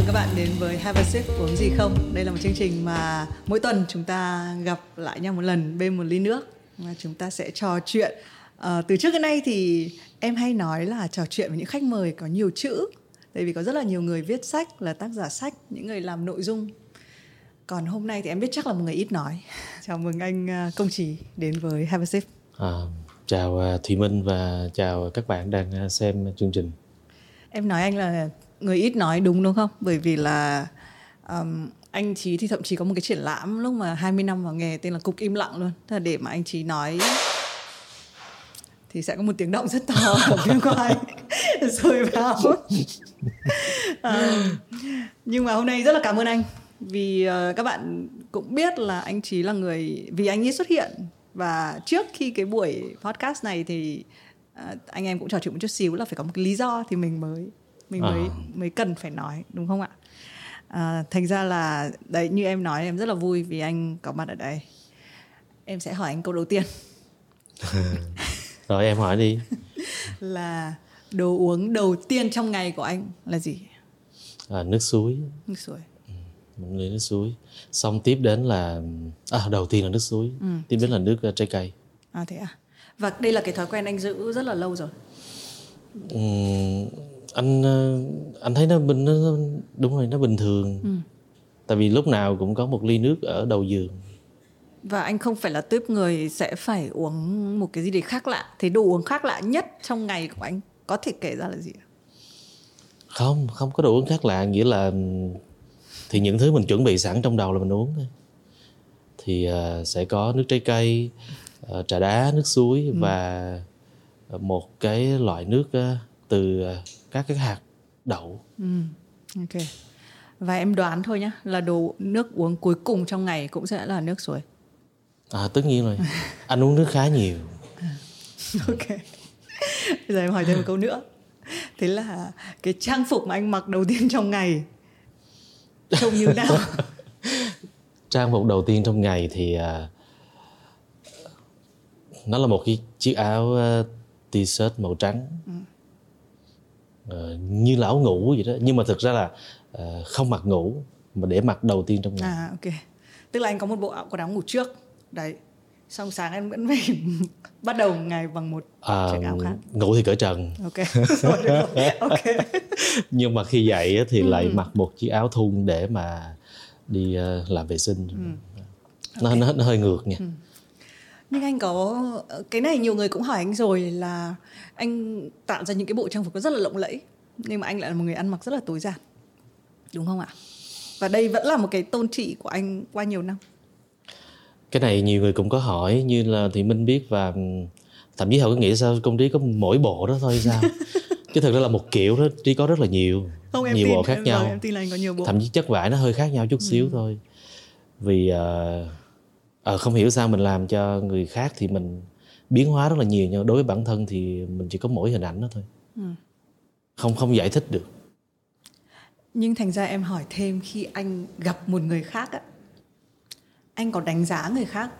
mừng các bạn đến với Have a Sip uống gì không. Đây là một chương trình mà mỗi tuần chúng ta gặp lại nhau một lần bên một ly nước và chúng ta sẽ trò chuyện. À, từ trước đến nay thì em hay nói là trò chuyện với những khách mời có nhiều chữ. Tại vì có rất là nhiều người viết sách là tác giả sách, những người làm nội dung. Còn hôm nay thì em biết chắc là một người ít nói. Chào mừng anh à, Công Trí đến với Have a Sip. À, chào à, Thùy Minh và chào các bạn đang xem chương trình. Em nói anh là người ít nói đúng đúng không? Bởi vì là um, anh chí thì thậm chí có một cái triển lãm lúc mà 20 năm vào nghề tên là Cục Im Lặng luôn. Thế là để mà anh chí nói thì sẽ có một tiếng động rất to ở phía ngoài rồi vào. um, nhưng mà hôm nay rất là cảm ơn anh vì uh, các bạn cũng biết là anh chí là người vì anh ấy xuất hiện và trước khi cái buổi podcast này thì uh, anh em cũng trò chuyện một chút xíu là phải có một cái lý do thì mình mới mình mới à. mới cần phải nói đúng không ạ? À, thành ra là đấy như em nói em rất là vui vì anh có mặt ở đây. Em sẽ hỏi anh câu đầu tiên. Rồi em hỏi đi. Là đồ uống đầu tiên trong ngày của anh là gì? À, nước suối. Nước suối. Ừ, một ly nước suối. Xong tiếp đến là à, đầu tiên là nước suối. Ừ. tiếp đến là nước uh, trái cây. À thế à? Và đây là cái thói quen anh giữ rất là lâu rồi. Ừ, anh ờ, anh thấy nó bình nó đúng rồi nó bình thường. Ừ. tại vì lúc nào cũng có một ly nước ở đầu giường. Và anh không phải là tiếp người sẽ phải uống một cái gì đấy khác lạ. Thế đồ uống khác lạ nhất trong ngày của anh có thể kể ra là gì không không có đồ uống khác lạ nghĩa là thì những thứ mình chuẩn bị sẵn trong đầu là mình uống thôi. Thì uh, sẽ có nước trái cây uh, trà đá nước suối ừ. và một cái loại nước uh, từ uh, các cái hạt đậu. Ừ. ok. Và em đoán thôi nhá là đồ nước uống cuối cùng trong ngày cũng sẽ là nước suối. À tất nhiên rồi. Anh uống nước khá nhiều. Ok. Bây giờ em hỏi thêm một câu nữa. Thế là cái trang phục mà anh mặc đầu tiên trong ngày trông như nào? Trang phục đầu tiên trong ngày thì uh, nó là một cái chiếc áo uh, t-shirt màu trắng. Ừ như là áo ngủ vậy đó. Nhưng mà thực ra là uh, không mặc ngủ mà để mặc đầu tiên trong ngày. À ok. Tức là anh có một bộ áo quần áo ngủ trước. Đấy. Xong sáng anh vẫn phải bắt đầu ngày bằng một à, chiếc áo khác. ngủ thì cởi trần. Ok. Ok. Nhưng mà khi dậy thì ừ. lại mặc một chiếc áo thun để mà đi uh, làm vệ sinh. Ừ. nó, okay. nó nó hơi ngược nha. Ừ nhưng anh có cái này nhiều người cũng hỏi anh rồi là anh tạo ra những cái bộ trang phục rất là lộng lẫy nhưng mà anh lại là một người ăn mặc rất là tối giản. Đúng không ạ? Và đây vẫn là một cái tôn trị của anh qua nhiều năm. Cái này nhiều người cũng có hỏi như là thì minh biết và thậm chí họ có nghĩ sao công trí có mỗi bộ đó thôi sao? Chứ thực ra là một kiểu đó trí có rất là nhiều không, em nhiều tin, bộ khác em nhau. em tin là anh có nhiều bộ. thậm chí chất vải nó hơi khác nhau chút ừ. xíu thôi. Vì uh, à, không hiểu sao mình làm cho người khác thì mình biến hóa rất là nhiều nhưng đối với bản thân thì mình chỉ có mỗi hình ảnh đó thôi. Ừ. không không giải thích được. Nhưng thành ra em hỏi thêm khi anh gặp một người khác á anh có đánh giá người khác?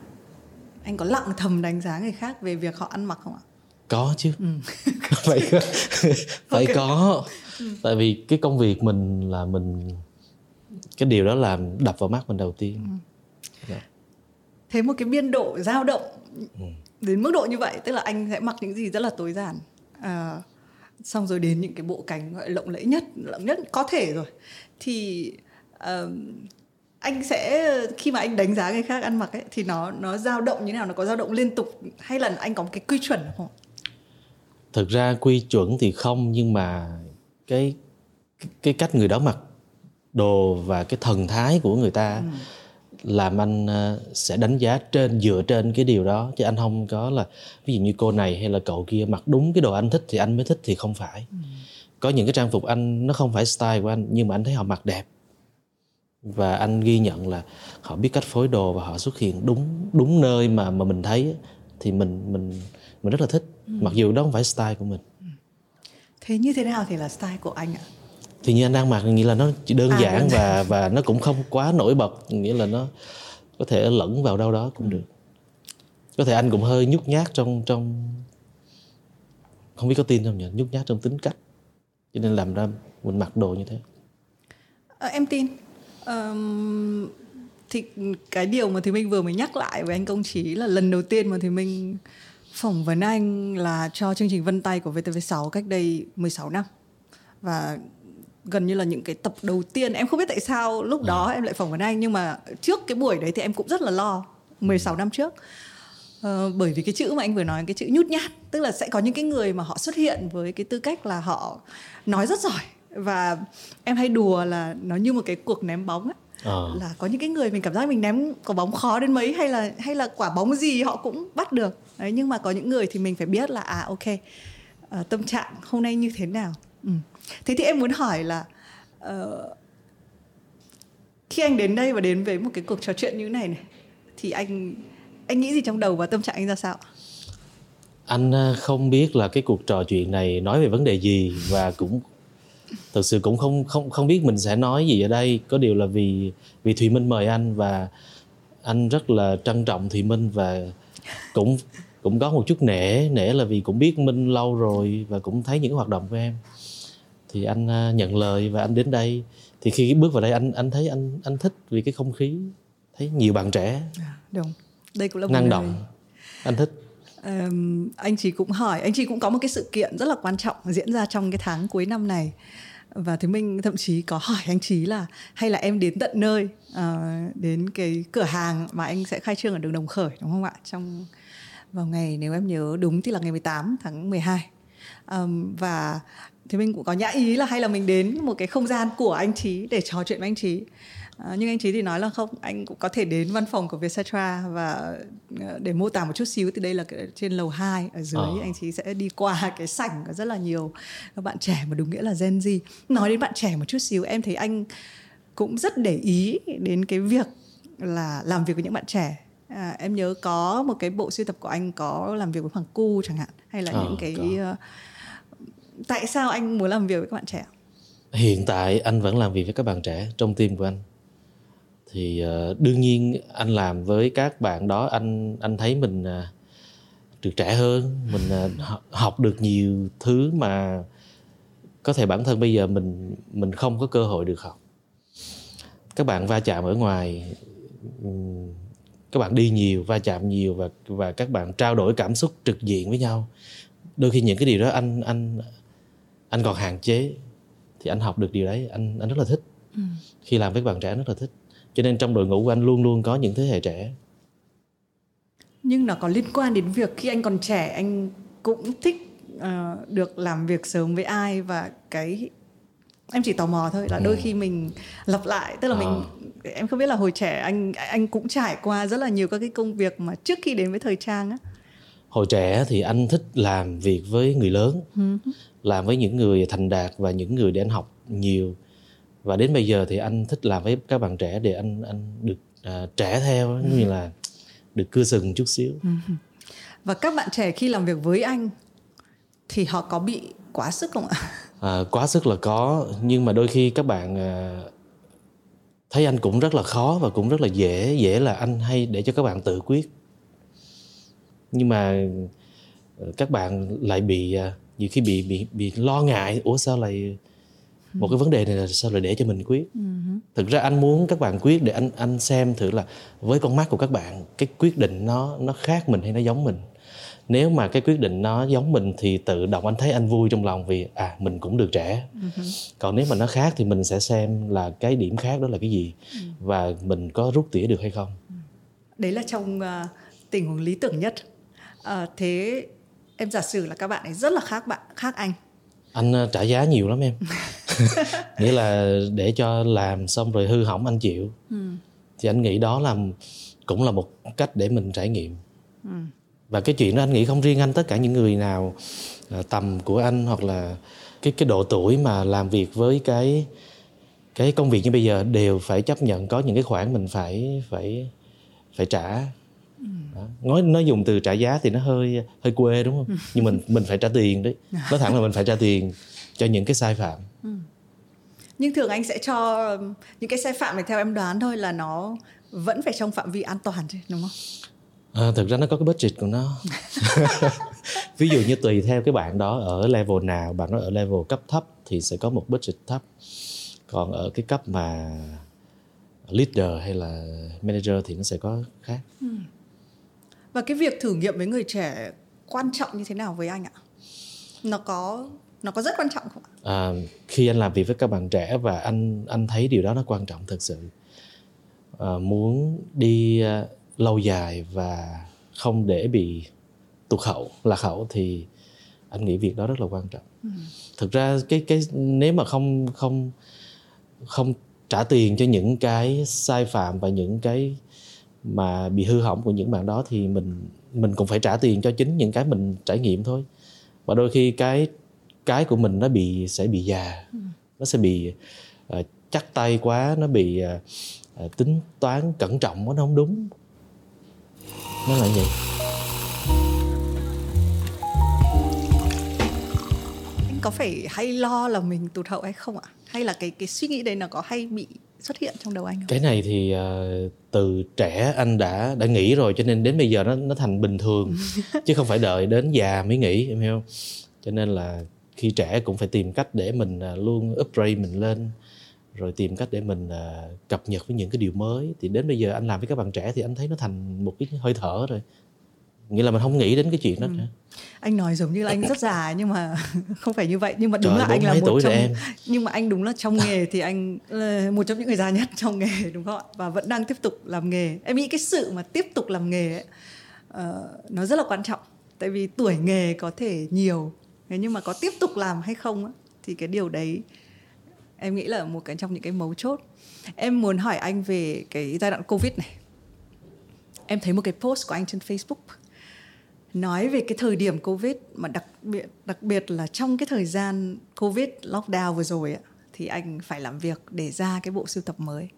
Anh có lặng thầm đánh giá người khác về việc họ ăn mặc không ạ? Có chứ. Ừ. phải phải okay. có. Ừ. tại vì cái công việc mình là mình cái điều đó làm đập vào mắt mình đầu tiên. Ừ thế một cái biên độ dao động ừ. đến mức độ như vậy tức là anh sẽ mặc những gì rất là tối giản. À, xong rồi đến những cái bộ cánh gọi lộng lẫy nhất lộng nhất có thể rồi. Thì uh, anh sẽ khi mà anh đánh giá người khác ăn mặc ấy thì nó nó dao động như thế nào nó có dao động liên tục hay là anh có một cái quy chuẩn không thực ra quy chuẩn thì không nhưng mà cái cái cách người đó mặc đồ và cái thần thái của người ta ừ làm anh ờ, sẽ đánh giá trên dựa trên cái điều đó chứ anh không có là ví dụ như cô này hay là cậu kia mặc đúng cái đồ anh thích thì anh mới thích thì không phải ừ. có những cái trang phục anh nó không phải style của anh nhưng mà anh thấy họ mặc đẹp và anh ghi nhận là họ biết cách phối đồ và họ xuất hiện đúng đúng nơi mà mà mình thấy thì mình mình mình rất là thích ừ. mặc dù đó không phải style của mình ừ. thế như thế nào thì là style của anh ạ thì như anh đang mặc nghĩa là nó chỉ đơn à, giản và và nó cũng không quá nổi bật nghĩa là nó có thể lẫn vào đâu đó cũng ừ. được. Có thể anh cũng hơi nhút nhát trong trong không biết có tin không nhỉ? Nhút nhát trong tính cách. Cho nên làm ra mình mặc đồ như thế. À, em tin. Um, thì cái điều mà thì minh vừa mới nhắc lại với anh công chí là lần đầu tiên mà thì minh phỏng vấn anh là cho chương trình Vân Tay của VTV6 cách đây 16 năm. Và gần như là những cái tập đầu tiên. Em không biết tại sao lúc đó à. em lại phỏng vấn anh nhưng mà trước cái buổi đấy thì em cũng rất là lo 16 năm trước. Uh, bởi vì cái chữ mà anh vừa nói cái chữ nhút nhát tức là sẽ có những cái người mà họ xuất hiện với cái tư cách là họ nói rất giỏi. Và em hay đùa là nó như một cái cuộc ném bóng ấy à. là có những cái người mình cảm giác mình ném quả bóng khó đến mấy hay là hay là quả bóng gì họ cũng bắt được. Đấy nhưng mà có những người thì mình phải biết là à ok uh, tâm trạng hôm nay như thế nào ừ. thế thì em muốn hỏi là uh, khi anh đến đây và đến với một cái cuộc trò chuyện như thế này này thì anh anh nghĩ gì trong đầu và tâm trạng anh ra sao? Anh ờ, không biết là cái cuộc trò chuyện này nói về vấn đề gì và cũng thực sự cũng không không không biết mình sẽ nói gì ở đây. Có điều là vì vì thùy minh mời anh và anh rất là trân trọng thùy minh và cũng cũng có một chút nể nể là vì cũng biết minh lâu rồi và cũng thấy những hoạt động của em thì anh à, nhận lời và anh đến đây. Thì khi bước vào đây anh anh thấy anh anh thích vì cái không khí thấy nhiều bạn trẻ. À, đúng. Đây cũng là năng động. Anh thích. Um, anh chị cũng hỏi anh chị cũng có một cái sự kiện rất là quan trọng diễn ra trong cái tháng cuối năm này. Và thì mình thậm chí có hỏi anh chí là hay là em đến tận nơi uh, đến cái cửa hàng mà anh sẽ khai trương ở đường Đồng Khởi đúng không ạ? Trong vào ngày nếu em nhớ đúng thì là ngày 18 tháng 12 um, và thì mình cũng có nhã ý là hay là mình đến một cái không gian của anh chí để trò chuyện với anh chí. À, nhưng anh chí thì nói là không anh cũng có thể đến văn phòng của Vietcetera và ờ, để mô tả một chút xíu. Thì đây là trên lầu 2 ở dưới à. anh chí sẽ đi qua cái sảnh có rất là nhiều các bạn trẻ mà đúng nghĩa là Gen Z. Nói đến bạn trẻ một chút xíu em thấy anh cũng rất để ý đến cái việc là làm việc với những bạn trẻ. À, em nhớ có một cái bộ sưu tập của anh có làm việc với Hoàng Cu chẳng hạn hay là à, những cái uh, tại sao anh muốn làm việc với các bạn trẻ? Hiện tại anh vẫn làm việc với các bạn trẻ trong team của anh. Thì ờ, đương nhiên anh làm với các bạn đó, anh anh thấy mình ờ, được trẻ hơn, mình ờ, học được nhiều thứ mà có thể bản thân bây giờ mình mình không có cơ hội được học. Các bạn va chạm ở ngoài các bạn đi nhiều, va chạm nhiều và và các bạn trao đổi cảm xúc trực diện với nhau. Đôi khi những cái điều đó anh anh anh còn hạn chế thì anh học được điều đấy anh anh rất là thích ừ. khi làm với bạn trẻ rất là thích cho nên trong đội ngũ của anh luôn luôn có những thế hệ trẻ nhưng nó có liên quan đến việc khi anh còn trẻ anh cũng thích uh, được làm việc sớm với ai và cái em chỉ tò mò thôi là đôi ừ. khi mình lặp lại tức là à. mình em không biết là hồi trẻ anh anh cũng trải qua rất là nhiều các cái công việc mà trước khi đến với thời trang á hồi trẻ thì anh thích làm việc với người lớn ừ. Làm với những người thành đạt và những người để anh học nhiều và đến bây giờ thì anh thích làm với các bạn trẻ để anh anh được uh, trẻ theo ừ. như là được cưa sừng chút xíu ừ. và các bạn trẻ khi làm việc với anh thì họ có bị quá sức không ạ à, quá sức là có nhưng mà đôi khi các bạn uh, thấy anh cũng rất là khó và cũng rất là dễ dễ là anh hay để cho các bạn tự quyết nhưng mà ờ, các bạn lại bị nhiều khi bị bị bị lo ngại ủa sao lại một cái vấn đề này là sao lại để cho mình quyết? Uh-huh. thực ra anh muốn các bạn quyết để anh anh xem thử là với con mắt của các bạn cái quyết định nó nó khác mình hay nó giống mình. Nếu mà cái quyết định nó giống mình thì tự động anh thấy anh vui trong lòng vì à mình cũng được trẻ. Uh-huh. còn nếu mà nó khác thì mình sẽ xem là cái điểm khác đó là cái gì uh-huh. và mình có rút tỉa được hay không. Đấy là trong uh, tình huống lý tưởng nhất. Uh, thế em giả sử là các bạn ấy rất là khác bạn khác anh. Anh ờ, trả giá nhiều lắm em. Nghĩa là để cho làm xong rồi hư hỏng anh chịu. Ừ. thì anh nghĩ đó là cũng là một cách để mình trải nghiệm. Ừ. và cái chuyện đó anh nghĩ không riêng anh tất cả những người nào ờ, tầm của anh hoặc là cái cái độ tuổi mà làm việc với cái cái công việc như bây giờ đều phải chấp nhận có những cái khoản mình phải phải phải trả đó. nói nói dùng từ trả giá thì nó hơi hơi quê đúng không? Nhưng mình mình phải trả tiền đấy. Nói thẳng là mình phải trả tiền cho những cái sai phạm. Ừ. nhưng thường anh sẽ cho những cái sai phạm này theo em đoán thôi là nó vẫn phải trong phạm vi an toàn chứ đúng không? À, thực ra nó có cái budget của nó. Ví dụ như tùy theo cái bạn đó ở level nào bạn đó ở level cấp thấp thì sẽ có một budget thấp. Còn ở cái cấp mà leader hay là manager thì nó sẽ có khác. Ừ. và cái việc thử nghiệm với người trẻ quan trọng như thế nào với anh ạ? Nó có nó có rất quan trọng không ạ? À, khi anh làm việc với các bạn trẻ và anh anh thấy điều đó nó quan trọng thật sự. À, muốn đi uh, lâu dài và không để bị tụt hậu lạc hậu thì anh nghĩ việc đó rất là quan trọng. Ừ. thực ra cái cái nếu mà không không không trả tiền cho những cái sai phạm và những cái mà bị hư hỏng của những bạn đó thì mình mình cũng phải trả tiền cho chính những cái mình trải nghiệm thôi. Và đôi khi cái cái của mình nó bị sẽ bị già. Ừ. nó sẽ bị uh, chắc tay quá nó bị uh, tính toán cẩn trọng nó không đúng. Nó là vậy. Anh có phải hay lo là mình tụt hậu hay không ạ? Hay là cái cái suy nghĩ đấy nó có hay bị xuất hiện trong đầu anh không? cái này thì uh, từ trẻ anh đã đã nghĩ rồi cho nên đến bây giờ nó nó thành bình thường. Chứ không phải đợi đến già mới nghĩ em hiểu không? Cho nên là khi trẻ cũng phải tìm cách để mình uh, luôn upgrade mình lên rồi tìm cách để mình uh, cập nhật với những cái điều mới. Thì đến bây giờ anh làm với các bạn trẻ thì anh thấy nó thành một cái hơi thở rồi nghĩa là mình không nghĩ đến cái chuyện đó ừ. anh nói giống như là anh rất già nhưng mà không phải như vậy. Nhưng mà đúng Trời, là anh là một trong em. nhưng mà anh đúng là trong nghề thì anh là một trong những người già nhất trong nghề đúng không ạ? Và vẫn đang tiếp tục làm nghề. Em nghĩ cái sự mà tiếp tục làm nghề ấy, uh, nó rất là quan trọng. Tại vì tuổi nghề có thể nhiều. Nhưng mà có tiếp tục làm hay không ấy, thì cái điều đấy em nghĩ là một cái trong những cái mấu chốt. Em muốn hỏi anh về cái giai đoạn covid này. Em thấy một cái post của anh trên facebook nói về cái thời điểm covid mà đặc biệt đặc biệt là trong cái thời gian covid lockdown vừa rồi ạ thì anh phải làm việc để ra cái bộ sưu tập mới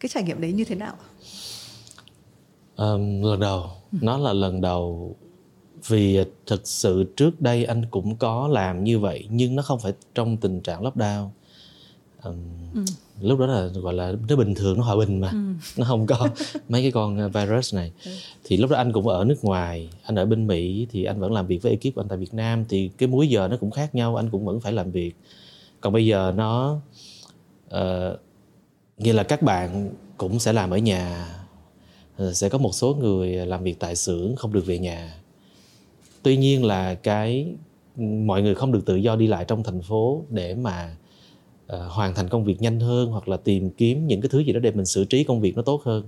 cái trải nghiệm đấy như thế nào um, lần đầu ừ. nó là lần đầu vì thực sự trước đây anh cũng có làm như vậy nhưng nó không phải trong tình trạng lockdown um, ừ. Lúc đó là gọi là nó bình thường nó hòa bình mà. Ừ. nó không có mấy cái con uh, virus này. Ừ. thì lúc đó anh cũng ở nước ngoài anh ở bên mỹ thì anh vẫn làm việc với ekip của anh tại việt nam. Thì cái múi giờ nó cũng khác nhau anh cũng vẫn phải làm việc. Còn bây giờ nó uh, như là các bạn cũng sẽ làm ở nhà uh, sẽ có một số người làm việc tại xưởng không được về nhà. Tuy nhiên là cái mọi người không được tự do đi lại trong thành phố để mà uh, hoàn thành công việc nhanh hơn hoặc là tìm kiếm những cái thứ gì đó để mình xử trí công việc nó tốt hơn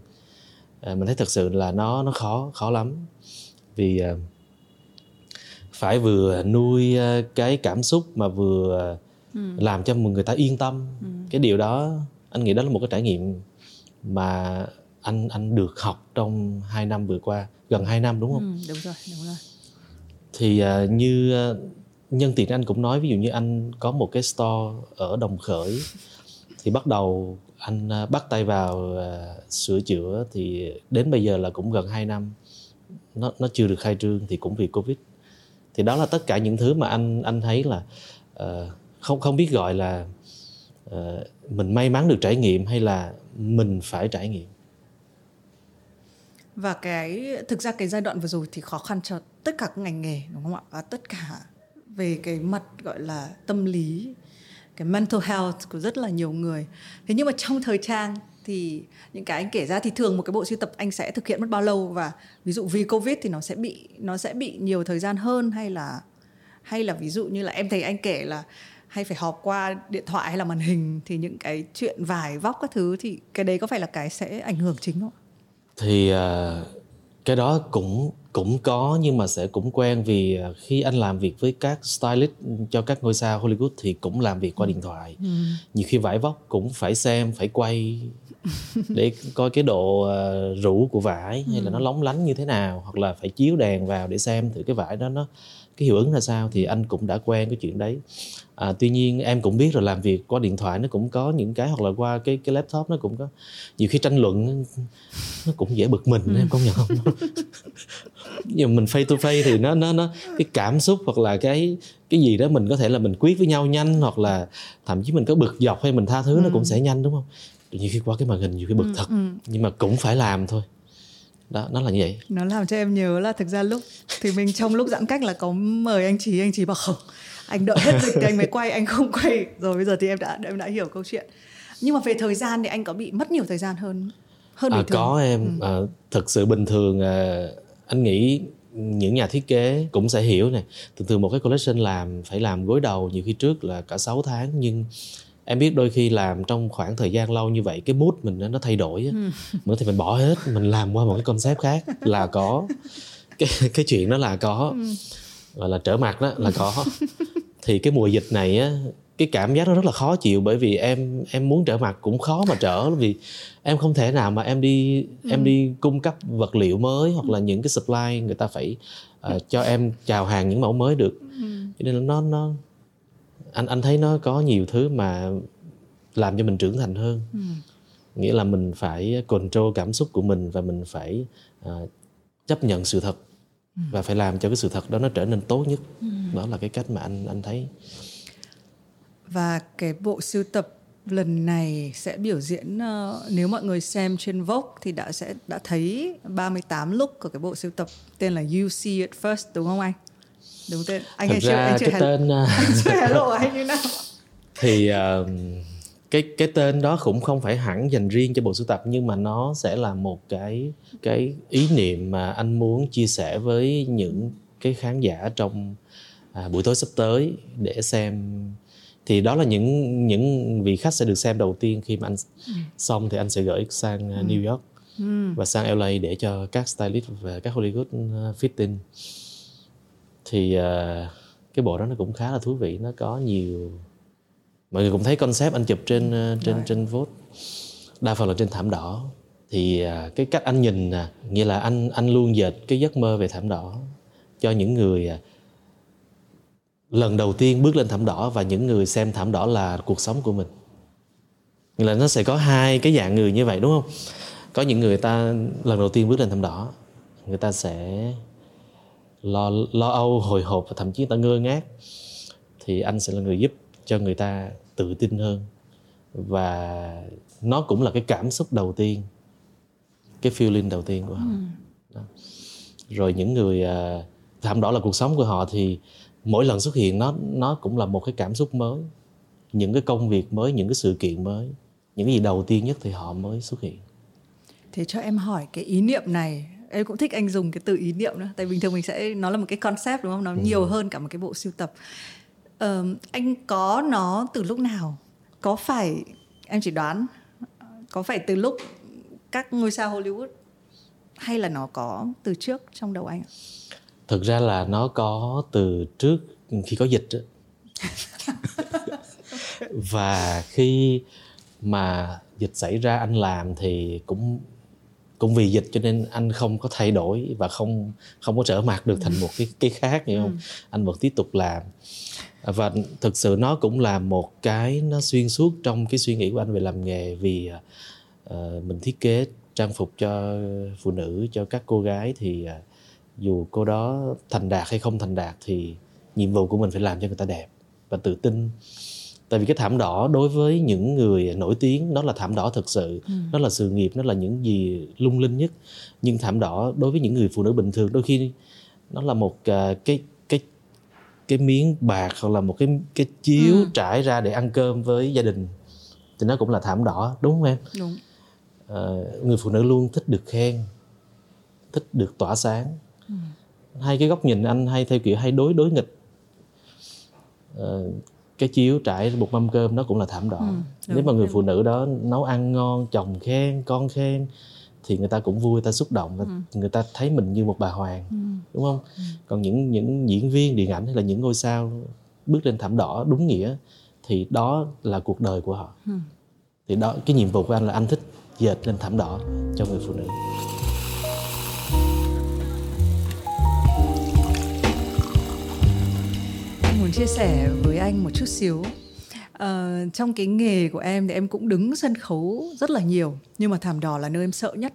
uh, mình thấy thật sự là nó nó khó khó lắm vì uh, phải vừa nuôi uh, cái cảm xúc mà vừa ừ. làm cho người ta yên tâm ừ. cái điều đó anh nghĩ đó là một cái trải nghiệm mà anh anh được học trong hai năm vừa qua gần hai năm đúng không? Ừ, đúng rồi, đúng rồi. Thì uh, như uh, nhân tiện anh cũng nói ví dụ như anh có một cái store ở đồng khởi thì bắt đầu anh à, bắt tay vào à, sửa chữa thì đến bây giờ là cũng gần 2 năm nó nó chưa được khai trương thì cũng vì covid. Thì đó là tất cả những thứ mà anh anh thấy là uh, không không biết gọi là uh, mình may mắn được trải nghiệm hay là mình phải trải nghiệm. Và cái thực ra cái giai đoạn vừa rồi thì khó khăn cho tất cả các ngành nghề đúng không ạ? Và tất cả về cái mặt gọi là tâm lý cái mental health của rất là nhiều người. Thế nhưng mà trong thời trang thì những cái anh kể ra thì thường một cái bộ sưu tập anh sẽ thực hiện mất bao lâu? Và ví dụ vì covid thì nó sẽ bị nó sẽ bị nhiều thời gian hơn hay là hay là ví dụ như là em thấy anh kể là hay phải họp qua điện thoại hay là màn hình thì những cái chuyện vải vóc các thứ thì cái đấy có phải là cái sẽ ảnh hưởng chính không thì uh, cái đó cũng cũng có nhưng mà sẽ cũng quen vì à, khi anh làm việc với các stylist cho các ngôi sao Hollywood thì cũng làm việc qua điện thoại ừ. nhiều khi vải vóc cũng phải xem phải quay để coi cái độ uh, rũ của vải hay là nó ừ. lóng lánh như thế nào hoặc là phải chiếu đèn vào để xem thử cái vải đó nó cái hiệu ứng là sao thì anh cũng đã quen cái chuyện đấy à, tuy nhiên em cũng biết rồi làm việc qua điện thoại nó cũng có những cái hoặc là qua cái cái laptop nó cũng có nhiều khi tranh luận nó cũng dễ bực mình ừ. em công nhận không nhưng mình face to face thì nó nó nó cái cảm xúc hoặc là cái cái gì đó mình có thể là mình quyết với nhau nhanh hoặc là thậm chí mình có bực dọc hay mình tha thứ ừ. nó cũng sẽ nhanh đúng không nhiều khi qua cái màn hình nhiều khi bực ừ, thật ừ. nhưng mà cũng phải làm thôi đó nó là như vậy nó làm cho em nhớ là thực ra lúc thì mình trong lúc giãn cách là có mời anh trí anh trí bảo không anh đợi hết dịch thì anh mới quay anh không quay. Rồi bây giờ thì em đã em đã hiểu câu chuyện. Nhưng mà về thời gian thì anh có bị mất nhiều thời gian hơn hơn à, bình thường có em. Ừ. à, thực sự bình thường à, anh nghĩ những nhà thiết kế cũng sẽ hiểu này thường thường một cái collection làm phải làm gối đầu nhiều khi trước là cả 6 tháng. Nhưng em biết đôi khi làm trong khoảng thời gian lâu như vậy cái mood mình nó thay đổi ừ. mới thì mình bỏ hết mình làm qua một cái concept khác là có. Cái cái chuyện đó là có. Ừ. gọi là trở mặt đó là có thì cái mùa dịch này á cái cảm giác nó rất là khó chịu bởi vì em em muốn trở mặt cũng khó mà trở vì em không thể nào mà em đi ừ. em đi cung cấp vật liệu mới hoặc là những cái supply người ta phải uh, cho em chào hàng những mẫu mới được ừ. cho nên nó nó anh anh thấy nó có nhiều thứ mà làm cho mình trưởng thành hơn ừ. nghĩa là mình phải control cảm xúc của mình và mình phải uh, chấp nhận sự thật. Và phải làm cho cái sự thật đó nó trở nên tốt nhất ừ. đó là cái cách mà anh anh thấy và cái bộ sưu tập lần này sẽ biểu diễn uh, nếu mọi người xem trên Vogue thì đã sẽ đã thấy 38 look của cái bộ sưu tập tên là You See It First đúng không anh? Đúng tên. Anh Thật ra anh chưa cái tên uh, anh chưa hé lộ hay như nào? thì uh, cái cái tên đó cũng không phải hẳn dành riêng cho bộ sưu tập nhưng mà nó sẽ là một cái cái ý niệm mà anh muốn chia sẻ với những cái khán giả trong à, buổi tối sắp tới để xem thì đó là những những vị khách sẽ được xem đầu tiên khi mà anh ừ. xong thì anh sẽ gửi sang ừ. New York ừ. và sang LA để cho các stylist và các Hollywood uh, fitting thì uh, cái bộ đó nó cũng khá là thú vị nó có nhiều mọi người cũng thấy concept anh chụp trên uh, trên Rồi. trên Vogue đa phần là trên thảm đỏ. Thì uh, cái cách anh nhìn nghĩa là anh anh luôn dệt cái giấc mơ về thảm đỏ cho những người uh, lần đầu tiên bước lên thảm đỏ và những người xem thảm đỏ là cuộc sống của mình. Nghĩa là nó sẽ có hai cái dạng người như vậy đúng không? Có những người ta lần đầu tiên bước lên thảm đỏ người ta sẽ lo lo âu hồi hộp và thậm chí ta ngơ ngác. Thì anh sẽ là người giúp cho người ta tự tin hơn. Và nó cũng là cái cảm xúc đầu tiên cái feeling đầu tiên của họ. Ừ. rồi những người uh, thảm đỏ là cuộc sống của họ thì mỗi lần xuất hiện nó nó cũng là một cái cảm xúc mới. Những cái công việc mới những cái sự kiện mới những cái gì đầu tiên nhất thì họ mới xuất hiện. Thế cho em hỏi cái ý niệm này. Em cũng thích anh dùng cái từ ý niệm nữa tại bình thường mình sẽ nó là một cái concept đúng không? Nó ừ. nhiều hơn cả một cái bộ sưu tập uh, anh có nó từ lúc nào? Có phải em chỉ đoán có phải từ lúc các ngôi sao Hollywood hay là nó có từ trước trong đầu anh thực ra là nó có từ trước khi có dịch và khi mà dịch xảy ra anh làm thì cũng cũng vì dịch cho nên anh không có thay đổi và không không có trở mặt được thành một cái cái khác hiểu không? Ừ. anh vẫn tiếp tục làm. Và thực sự nó cũng là một cái nó xuyên suốt trong cái suy nghĩ của anh về làm nghề vì uh, mình thiết kế trang phục cho phụ nữ cho các cô gái thì uh, dù cô đó thành đạt hay không thành đạt thì nhiệm vụ của mình phải làm cho người ta đẹp và tự tin tại vì cái thảm đỏ đối với những người nổi tiếng đó là thảm đỏ thực sự. Ừ. nó là sự nghiệp nó là những gì lung linh nhất. Nhưng thảm đỏ đối với những người phụ nữ bình thường đôi khi nó là một uh, cái cái cái miếng bạc hoặc là một cái cái chiếu ừ. trải ra để ăn cơm với gia đình. Thì nó cũng là thảm đỏ đúng không em? Đúng. Uh, người phụ nữ luôn thích được khen thích được tỏa sáng. Ừ. hay cái góc nhìn anh hay theo kiểu hay đối đối nghịch. Uh, cái chiếu trải một mâm cơm nó cũng là thảm đỏ ừ, nếu mà người phụ nữ đó nấu ăn ngon chồng khen con khen thì người ta cũng vui người ta xúc động ừ. người ta thấy mình như một bà hoàng ừ. đúng không ừ. còn những những diễn viên điện ảnh hay là những ngôi sao bước lên thảm đỏ đúng nghĩa thì đó là cuộc đời của họ ừ. thì đó cái nhiệm vụ của anh là anh thích dệt lên thảm đỏ cho người phụ nữ muốn chia sẻ với anh một chút xíu. À, trong cái nghề của em thì em cũng đứng sân khấu rất là nhiều nhưng mà thảm đỏ là nơi em sợ nhất.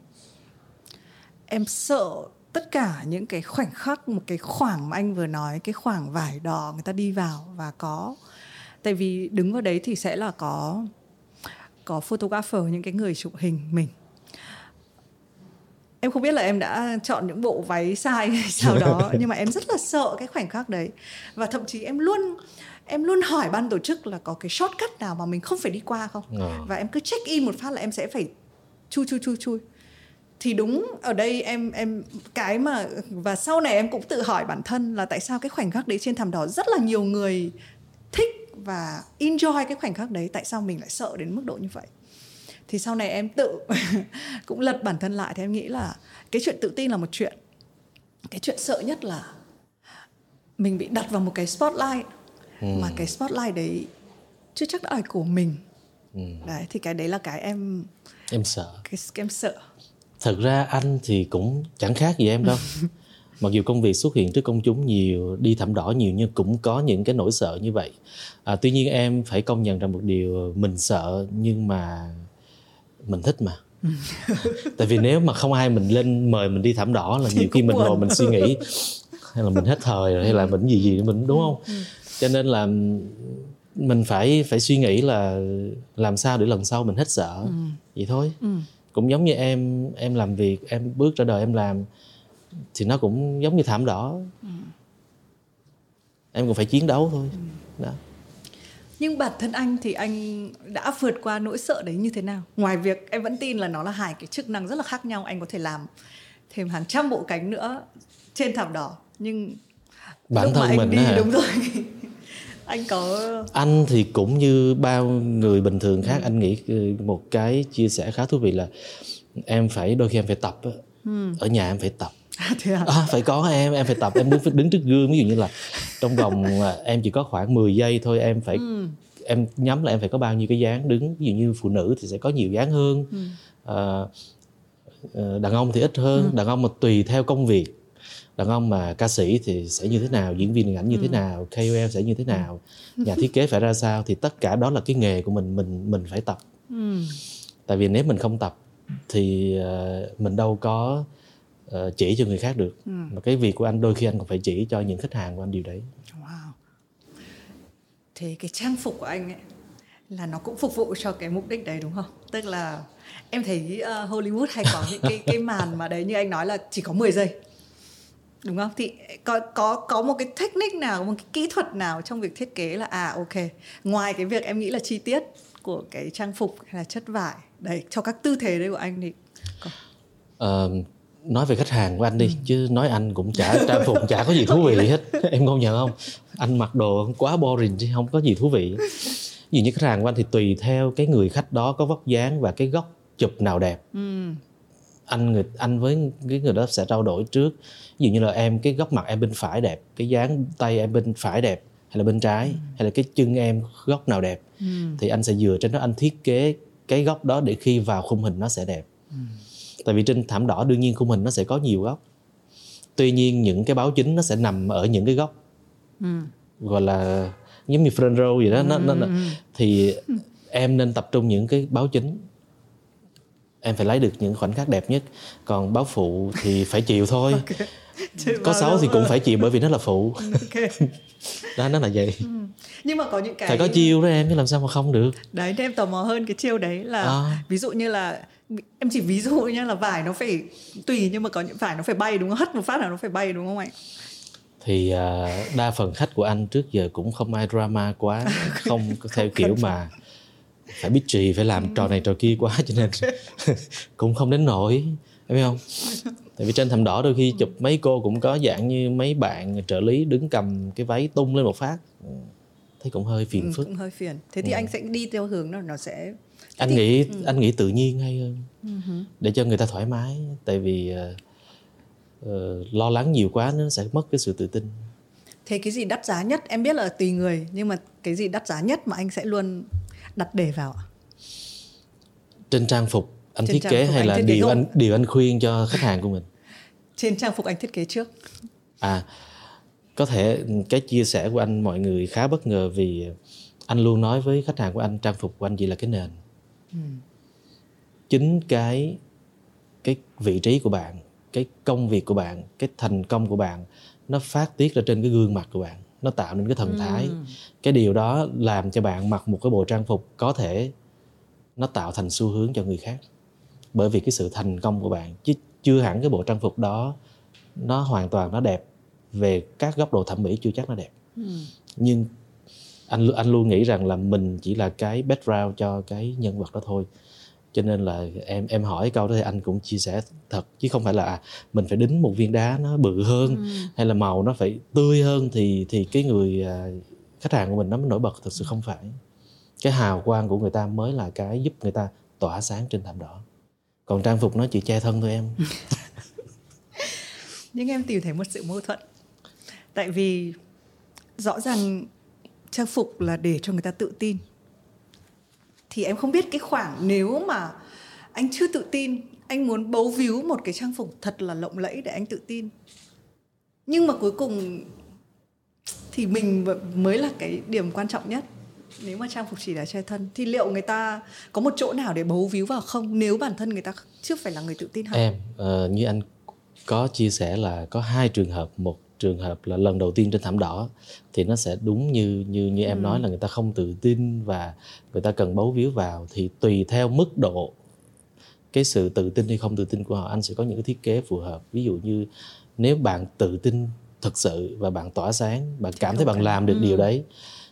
Em sợ tất cả những cái khoảnh khắc một cái khoảng mà anh vừa nói cái khoảng vải đỏ người ta đi vào và có. Tại vì đứng vào đấy thì sẽ là có có photographer những cái người chụp hình mình em không biết là em đã chọn những bộ váy sai hay sao đó nhưng mà em rất là sợ cái khoảnh khắc đấy. Và thậm chí em luôn em luôn hỏi ban tổ chức là có cái shortcut nào mà mình không phải đi qua không? Ờ. và em cứ check in một phát là em sẽ phải chui chui chui chui. Thì đúng ở đây em em cái mà và sau này em cũng tự hỏi bản thân là tại sao cái khoảnh khắc đấy trên thảm đỏ rất là nhiều người thích và enjoy cái khoảnh khắc đấy tại sao mình lại sợ đến mức độ như vậy thì sau này em tự cũng lật bản thân lại thì em nghĩ là cái chuyện tự tin là một chuyện. Cái chuyện sợ nhất là mình bị đặt vào một cái spotlight mà cái spotlight đấy chưa chắc đã là của mình. Đấy thì cái đấy là cái em em sợ. Cái em sợ. Thật ra anh thì cũng chẳng khác gì em đâu. Mặc dù công việc xuất hiện trước công chúng nhiều đi thảm đỏ nhiều nhưng cũng có những cái nỗi sợ như vậy. À, tuy nhiên em phải công nhận rằng một điều mình sợ nhưng mà mình thích mà. Tại vì nếu mà không ai mình lên mời mình đi thảm đỏ là nhiều khi mình ngồi mình suy nghĩ hay là mình hết thời rồi hay là mình gì gì mình đúng không? Cho nên là mình phải phải suy nghĩ là làm sao để lần sau mình hết sợ. Vậy thôi. Cũng giống như em em làm việc em bước ra đời em làm thì nó cũng giống như thảm đỏ. Em cũng phải chiến đấu thôi. Đó nhưng bản thân anh thì anh đã vượt qua nỗi sợ đấy như thế nào? Ngoài việc em vẫn tin là nó là hai cái chức năng rất là khác nhau anh có thể làm thêm hàng trăm bộ cánh nữa trên thảm đỏ. Nhưng bản thân anh mình đi hả? đúng rồi. Anh có anh thì cũng như bao người bình thường khác anh nghĩ ừ, một cái chia sẻ khá thú vị là em phải đôi khi em phải tập á. ở nhà em phải tập thế à? à, phải có em em phải tập em đứng đứng trước gương. Ví dụ như là trong vòng à, em chỉ có khoảng 10 giây thôi em phải em nhắm là em phải có bao nhiêu cái dáng đứng. Ví dụ như phụ nữ thì sẽ có nhiều dáng hơn. Ờ, ờ, đàn ông thì ít hơn. Đàn ông mà tùy theo công việc. Đàn ông mà ca sĩ thì sẽ như thế nào diễn viên điện ảnh như thế nào KOL sẽ như thế nào nhà thiết kế phải ra sao thì tất cả đó là cái nghề của mình mình mình phải tập. Tại vì nếu mình không tập thì ờ, mình đâu có ờ, chỉ cho người khác được mà cái việc của anh đôi khi anh còn phải chỉ cho những khách hàng của anh điều đấy Wow. Thế cái trang phục của anh ấy là nó cũng phục vụ cho cái mục đích đấy đúng không? Tức là em thấy uh, Hollywood hay có những cái cái màn mà đấy như anh nói là chỉ có 10 giây. Đúng không? Thì có có có một cái technique nào, một cái kỹ thuật nào trong việc thiết kế là à ok. Ngoài cái việc em nghĩ là chi tiết của cái trang phục hay là chất vải đấy cho các tư thế đấy của anh thì có. Ờ, nói về khách hàng của anh đi chứ nói anh cũng chả trang phục chả có gì thú vị hết. Em công nhận không? Anh mặc đồ quá boring chứ không có gì thú vị. Vì như khách hàng của anh thì tùy theo cái người khách đó có vóc dáng và cái góc chụp nào đẹp. Anh người anh với cái người đó sẽ trao đổi trước. Ví dụ như là em cái góc mặt em bên phải đẹp cái dáng tay em bên phải đẹp hay là bên trái hay là cái chân em góc nào đẹp thì anh sẽ dựa trên đó anh thiết kế cái góc đó để khi vào khung hình nó sẽ đẹp tại vì trên thảm đỏ đương nhiên khung hình nó sẽ có nhiều góc. Tuy nhiên những cái báo chính nó sẽ nằm ở những cái góc. Gọi là giống như front row gì đó. Nó, nó, nó. Thì em nên tập trung những cái báo chính. Em phải lấy được những khoảnh khắc đẹp nhất. Còn báo phụ thì phải chịu thôi. Chứ có xấu thì cũng phải chịu bởi vì nó là phụ. Ok. đó nó là vậy. Nhưng mà có những cái phải có chiêu đó em chứ làm sao mà không được. Đấy em tò mò hơn cái chiêu đấy là À. ví dụ như là em chỉ ví dụ nha là vải nó phải tùy nhưng mà có những vải nó phải bay đúng không? Hất một phát là nó phải bay đúng không anh thì à, đa phần khách của anh trước giờ cũng không ai drama quá không theo kiểu mà phải biết trì phải làm trò này trò kia quá cho nên cũng không đến nỗi em biết không? Tại vì trên thảm đỏ đôi khi chụp mấy cô cũng có dạng như mấy bạn trợ lý đứng cầm cái váy tung lên một phát. Ừ, thấy cũng hơi phiền ừ, phức. cũng hơi phiền. Thế thì anh sẽ đi theo hướng đó nó sẽ anh thì- nghĩ anh nghĩ tự nhiên hay hơn? Để cho người ta thoải mái tại vì ờ, lo lắng nhiều quá nó sẽ mất cái sự tự tin. Thế cái gì đắt giá nhất? Em biết là tùy người nhưng mà cái gì đắt giá nhất mà anh sẽ luôn đặt để vào ạ? trên trang phục anh Trên thiết kế hay là thiết điều anh điều anh khuyên cho khách hàng của mình? Trên trang phục anh thiết kế trước. À có thể cái chia sẻ của anh mọi người khá bất ngờ vì anh luôn nói với khách hàng của anh trang phục của anh chỉ là cái nền chính cái cái vị trí của bạn cái công việc của bạn cái thành công của bạn nó phát tiết ra trên cái gương mặt của bạn nó tạo nên cái thần thái. Cái điều đó làm cho bạn mặc một cái bộ trang phục có thể nó tạo thành xu hướng cho người khác. Bởi vì cái sự thành công của bạn chứ chưa hẳn cái bộ trang phục đó nó hoàn toàn nó đẹp về các góc độ thẩm mỹ chưa chắc nó đẹp. Ừ. nhưng anh anh luôn nghĩ rằng là mình chỉ là cái background cho cái nhân vật đó thôi. Cho nên là em em hỏi câu đó thì anh cũng chia sẻ thật chứ không phải là à, mình phải đính một viên đá nó bự hơn ừ. hay là màu nó phải tươi hơn thì thì cái người à, khách hàng của mình nó mới nổi bật thực sự không phải. Cái hào quang của người ta mới là cái giúp người ta tỏa sáng trên thảm đỏ. Còn trang phục nó chỉ che thân thôi em. Nhưng em tìm thấy một sự mâu thuẫn. Tại vì rõ ràng trang phục là để cho người ta tự tin. Thì em không biết cái khoảng nếu mà anh chưa tự tin anh muốn bấu víu một cái trang phục thật là lộng lẫy để anh tự tin. Nhưng mà cuối cùng thì mình mới là cái điểm quan trọng nhất. Nếu mà trang phục chỉ là che thân thì liệu người ta có một chỗ nào để bấu víu vào không? Nếu bản thân người ta chưa phải là người tự tin hẳn em uh, như anh có chia sẻ là có hai trường hợp một trường hợp là lần đầu tiên trên thảm đỏ thì nó sẽ đúng như như như em ừ. nói là người ta không tự tin và người ta cần bấu víu vào thì tùy theo mức độ cái sự tự tin hay không tự tin của họ anh sẽ có những cái thiết kế phù hợp ví dụ như nếu bạn tự tin thực sự và bạn tỏa sáng bạn cảm thấy bạn làm được ừ. điều đấy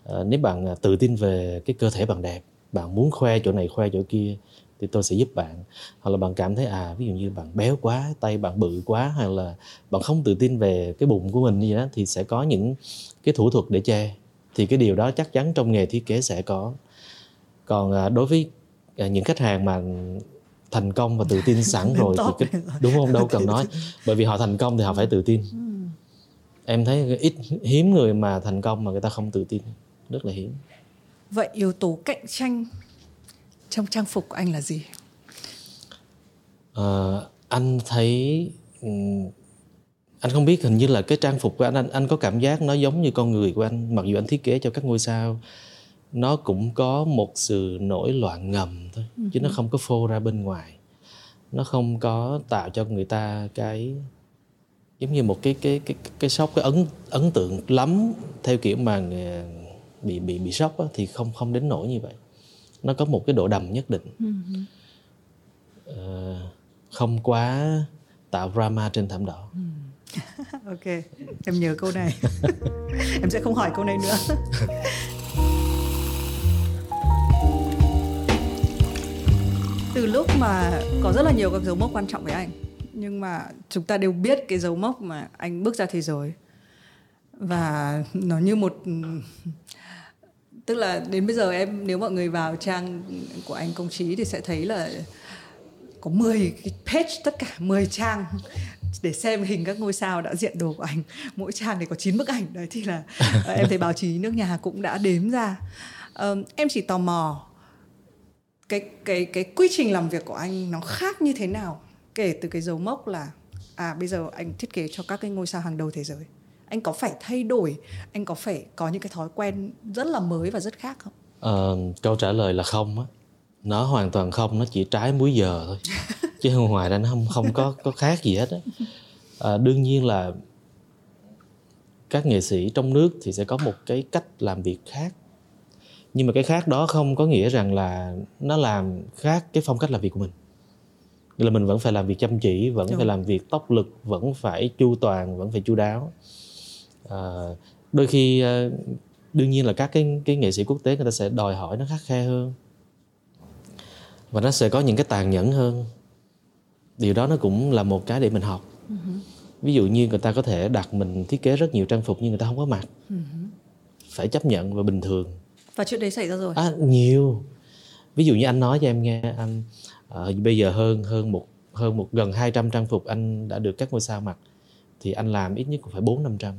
à, nếu bạn à, tự tin về cái cơ thể bạn đẹp bạn muốn khoe chỗ này khoe chỗ kia thì tôi sẽ giúp bạn. Hoặc là bạn cảm thấy à ví dụ như bạn béo quá tay bạn bự quá hay là bạn không tự tin về cái bụng của mình như vậy đó thì sẽ có những cái thủ thuật để che. Thì cái điều đó chắc chắn trong nghề thiết kế sẽ có. Còn à, đối với à, những khách hàng mà thành công và tự tin sẵn rồi thì cái, đúng không? Đâu cần nói. bởi vì họ thành công thì họ phải tự tin. Ừ. em thấy ít hiếm người mà thành công mà người ta không tự tin. Rất là hiếm. Vậy yếu tố cạnh tranh trong trang phục của anh là gì? À, anh thấy anh không biết hình như là cái trang phục của anh, anh anh có cảm giác nó giống như con người của anh mặc dù anh thiết kế cho các ngôi sao. Nó cũng có một sự nổi loạn ngầm thôi uh-huh. chứ nó không có phô ra bên ngoài. Nó không có tạo cho người ta cái giống như một cái cái cái cái sốc cái ấn ấn tượng lắm theo kiểu mà bị bị bị sốc á, thì không không đến nỗi như vậy nó có một cái độ đầm nhất định. Uh-huh. uh, không quá tạo drama trên thảm đỏ. Uh ok em nhớ câu này. Em sẽ không hỏi câu này nữa. Từ lúc mà có rất là nhiều các dấu mốc quan trọng với anh nhưng mà chúng ta đều biết cái dấu mốc mà anh bước ra thế giới. Và nó như một tức là đến bây giờ em nếu mọi người vào trang của anh công trí thì sẽ thấy là có 10 cái page tất cả 10 trang. Để xem hình các ngôi sao đã diện đồ của anh. Mỗi trang thì có 9 bức ảnh. Đấy thì là em thấy báo chí nước nhà cũng đã đếm ra. Um, em chỉ tò mò cái cái cái quy trình làm việc của anh nó khác như thế nào kể từ cái dấu mốc là à bây giờ anh thiết kế cho các cái ngôi sao hàng đầu thế giới anh có phải thay đổi anh có phải có những cái thói quen rất là mới và rất khác không? Uh, câu trả lời là không á. Nó hoàn toàn không nó chỉ trái múi giờ thôi. Chứ ngoài ra nó không không có có khác gì hết á. À, đương nhiên là các nghệ sĩ trong nước thì sẽ có một cái cách làm việc khác. Nhưng mà cái khác đó không có nghĩa rằng là nó làm khác cái phong cách làm việc của mình. Nghĩa là mình vẫn phải làm việc chăm chỉ vẫn Đúng. phải làm việc tốc lực vẫn phải chu toàn vẫn phải chu đáo à, đôi khi à, đương nhiên là các cái cái nghệ sĩ quốc tế người ta sẽ đòi hỏi nó khắc khe hơn. Và nó sẽ có những cái tàn nhẫn hơn. Điều đó nó cũng là một cái để mình học. Uh-huh. ví dụ như người ta có thể đặt mình thiết kế rất nhiều trang phục nhưng người ta không có mặc. Uh-huh. phải chấp nhận và bình thường. Và chuyện đấy xảy ra rồi? À, nhiều. Ví dụ như anh nói cho em nghe anh à, bây giờ hơn hơn một hơn một gần 200 trang phục anh đã được các ngôi sao mặc thì anh làm ít nhất cũng phải bốn năm trăm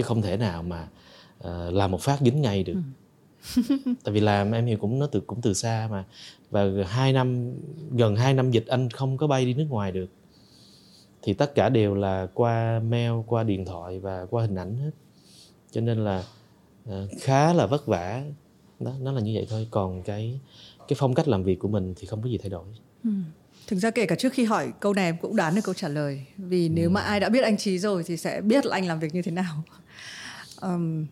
chứ không thể nào mà uh, làm một phát dính ngay được. Ừ. tại vì làm em hiểu cũng nó từ cũng từ xa mà. Và hai năm gần 2 năm dịch anh không có bay đi nước ngoài được. Thì tất cả đều là qua mail qua điện thoại và qua hình ảnh hết. Cho nên là uh, khá là vất vả. Đó nó là như vậy thôi. Còn cái cái phong cách làm việc của mình thì không có gì thay đổi. Ừ. thực ra kể cả trước khi hỏi câu này em cũng đoán được câu trả lời. Vì nếu ừ. mà ai đã biết anh trí rồi thì sẽ biết là anh làm việc như thế nào. Um,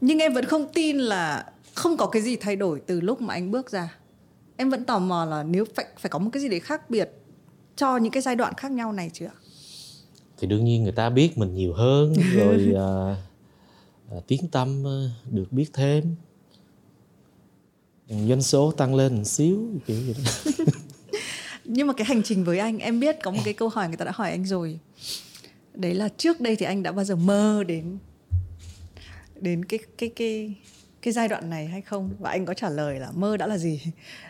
nhưng em vẫn không tin là không có cái gì thay đổi từ lúc mà anh bước ra. Em vẫn tò mò là nếu phải phải có một cái gì đấy khác biệt cho những cái giai đoạn khác nhau này chưa thì đương nhiên người ta biết mình nhiều hơn rồi à, à, tiếng tâm à, được biết thêm. Doanh số tăng lên một xíu kiểu gì đó nhưng mà cái hành trình với anh, em biết có một cái câu hỏi người ta đã hỏi anh rồi. Đấy là trước đây thì anh đã bao giờ mơ đến đến cái cái cái cái giai đoạn này hay không? Và anh có trả lời là mơ đã là gì?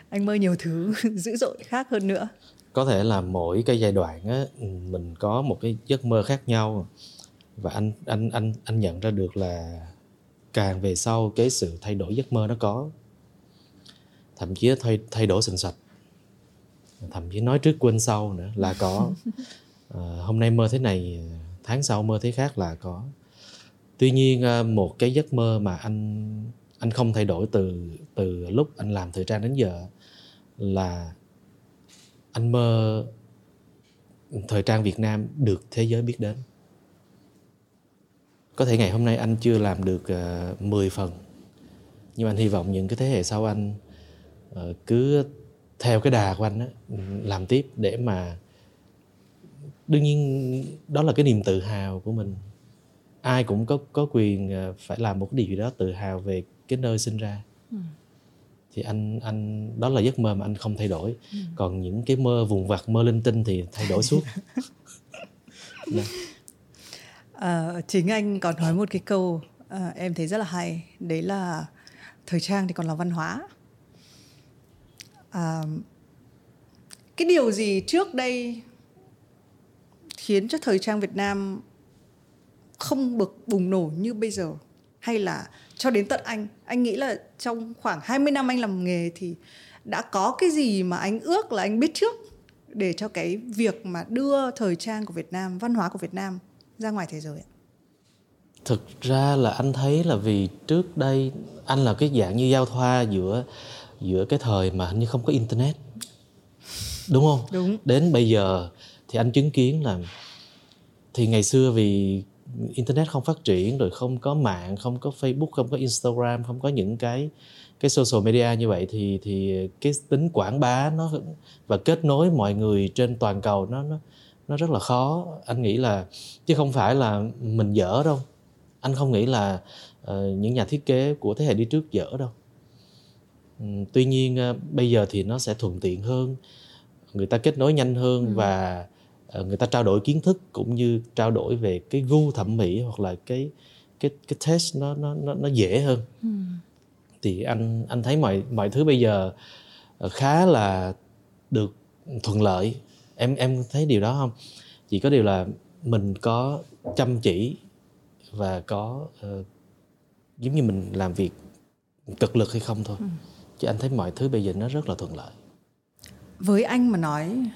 Anh mơ nhiều thứ dữ dội khác hơn nữa. Có thể là mỗi cái giai đoạn á, mình có một cái giấc mơ khác nhau. Và anh anh anh anh nhận ra được là càng về sau cái sự thay đổi giấc mơ nó có. Thậm chí thay thay đổi sình sạch thậm chí nói trước quên sau nữa là có. À, hôm nay mơ thế này tháng sau mơ thế khác là có. Tuy nhiên à, một cái giấc mơ mà anh anh không thay đổi từ từ lúc anh làm thời trang đến giờ là anh mơ thời trang Việt Nam được thế giới biết đến. Có thể ngày hôm nay anh chưa làm được uh, ờ, 10 phần nhưng anh hy vọng những cái thế hệ sau anh uh, cứ theo cái đà của anh đó, làm tiếp để mà đương nhiên đó là cái niềm tự hào của mình. Ai cũng có có quyền ờ, phải làm một cái điều gì đó tự hào về cái nơi sinh ra. Ừ. thì anh anh đó là giấc mơ mà anh không thay đổi. Ừ. còn những cái mơ vùng vặt mơ linh tinh thì thay đổi suốt. À, chính anh còn nói một cái câu à, em thấy rất là hay. Đấy là thời trang thì còn là văn hóa à, cái điều gì trước đây khiến cho thời trang Việt Nam không bực bùng nổ như bây giờ? Hay là cho đến tận anh anh nghĩ là trong khoảng 20 năm anh làm nghề thì đã có cái gì mà anh ước là anh biết trước để cho cái việc mà đưa thời trang của Việt Nam văn hóa của Việt Nam ra ngoài thế giới thực ra là anh thấy là vì trước đây anh là cái dạng như giao thoa giữa giữa cái thời mà hình như không có internet. Đúng không? Đúng. Đến bây giờ thì anh chứng kiến là thì ngày xưa vì internet không phát triển rồi không có mạng không có facebook không có instagram không có những cái cái social media như vậy thì thì cái tính quảng bá nó và kết nối mọi người trên toàn cầu nó nó nó rất là khó. Anh nghĩ là chứ không phải là mình dở đâu. Anh không nghĩ là uh, những nhà thiết kế của thế hệ đi trước dở đâu tuy nhiên uh, bây giờ thì nó sẽ thuận tiện hơn người ta kết nối nhanh hơn ừ. và uh, người ta trao đổi kiến thức cũng như trao đổi về cái gu thẩm mỹ hoặc là cái cái cái test nó nó nó, nó dễ hơn ừ. thì anh anh thấy mọi mọi thứ bây giờ khá là được thuận lợi em em thấy điều đó không chỉ có điều là mình có chăm chỉ và có uh, giống như mình làm việc cực lực hay không thôi ừ. Chứ anh thấy mọi thứ bây giờ nó rất là thuận lợi. Với anh mà nói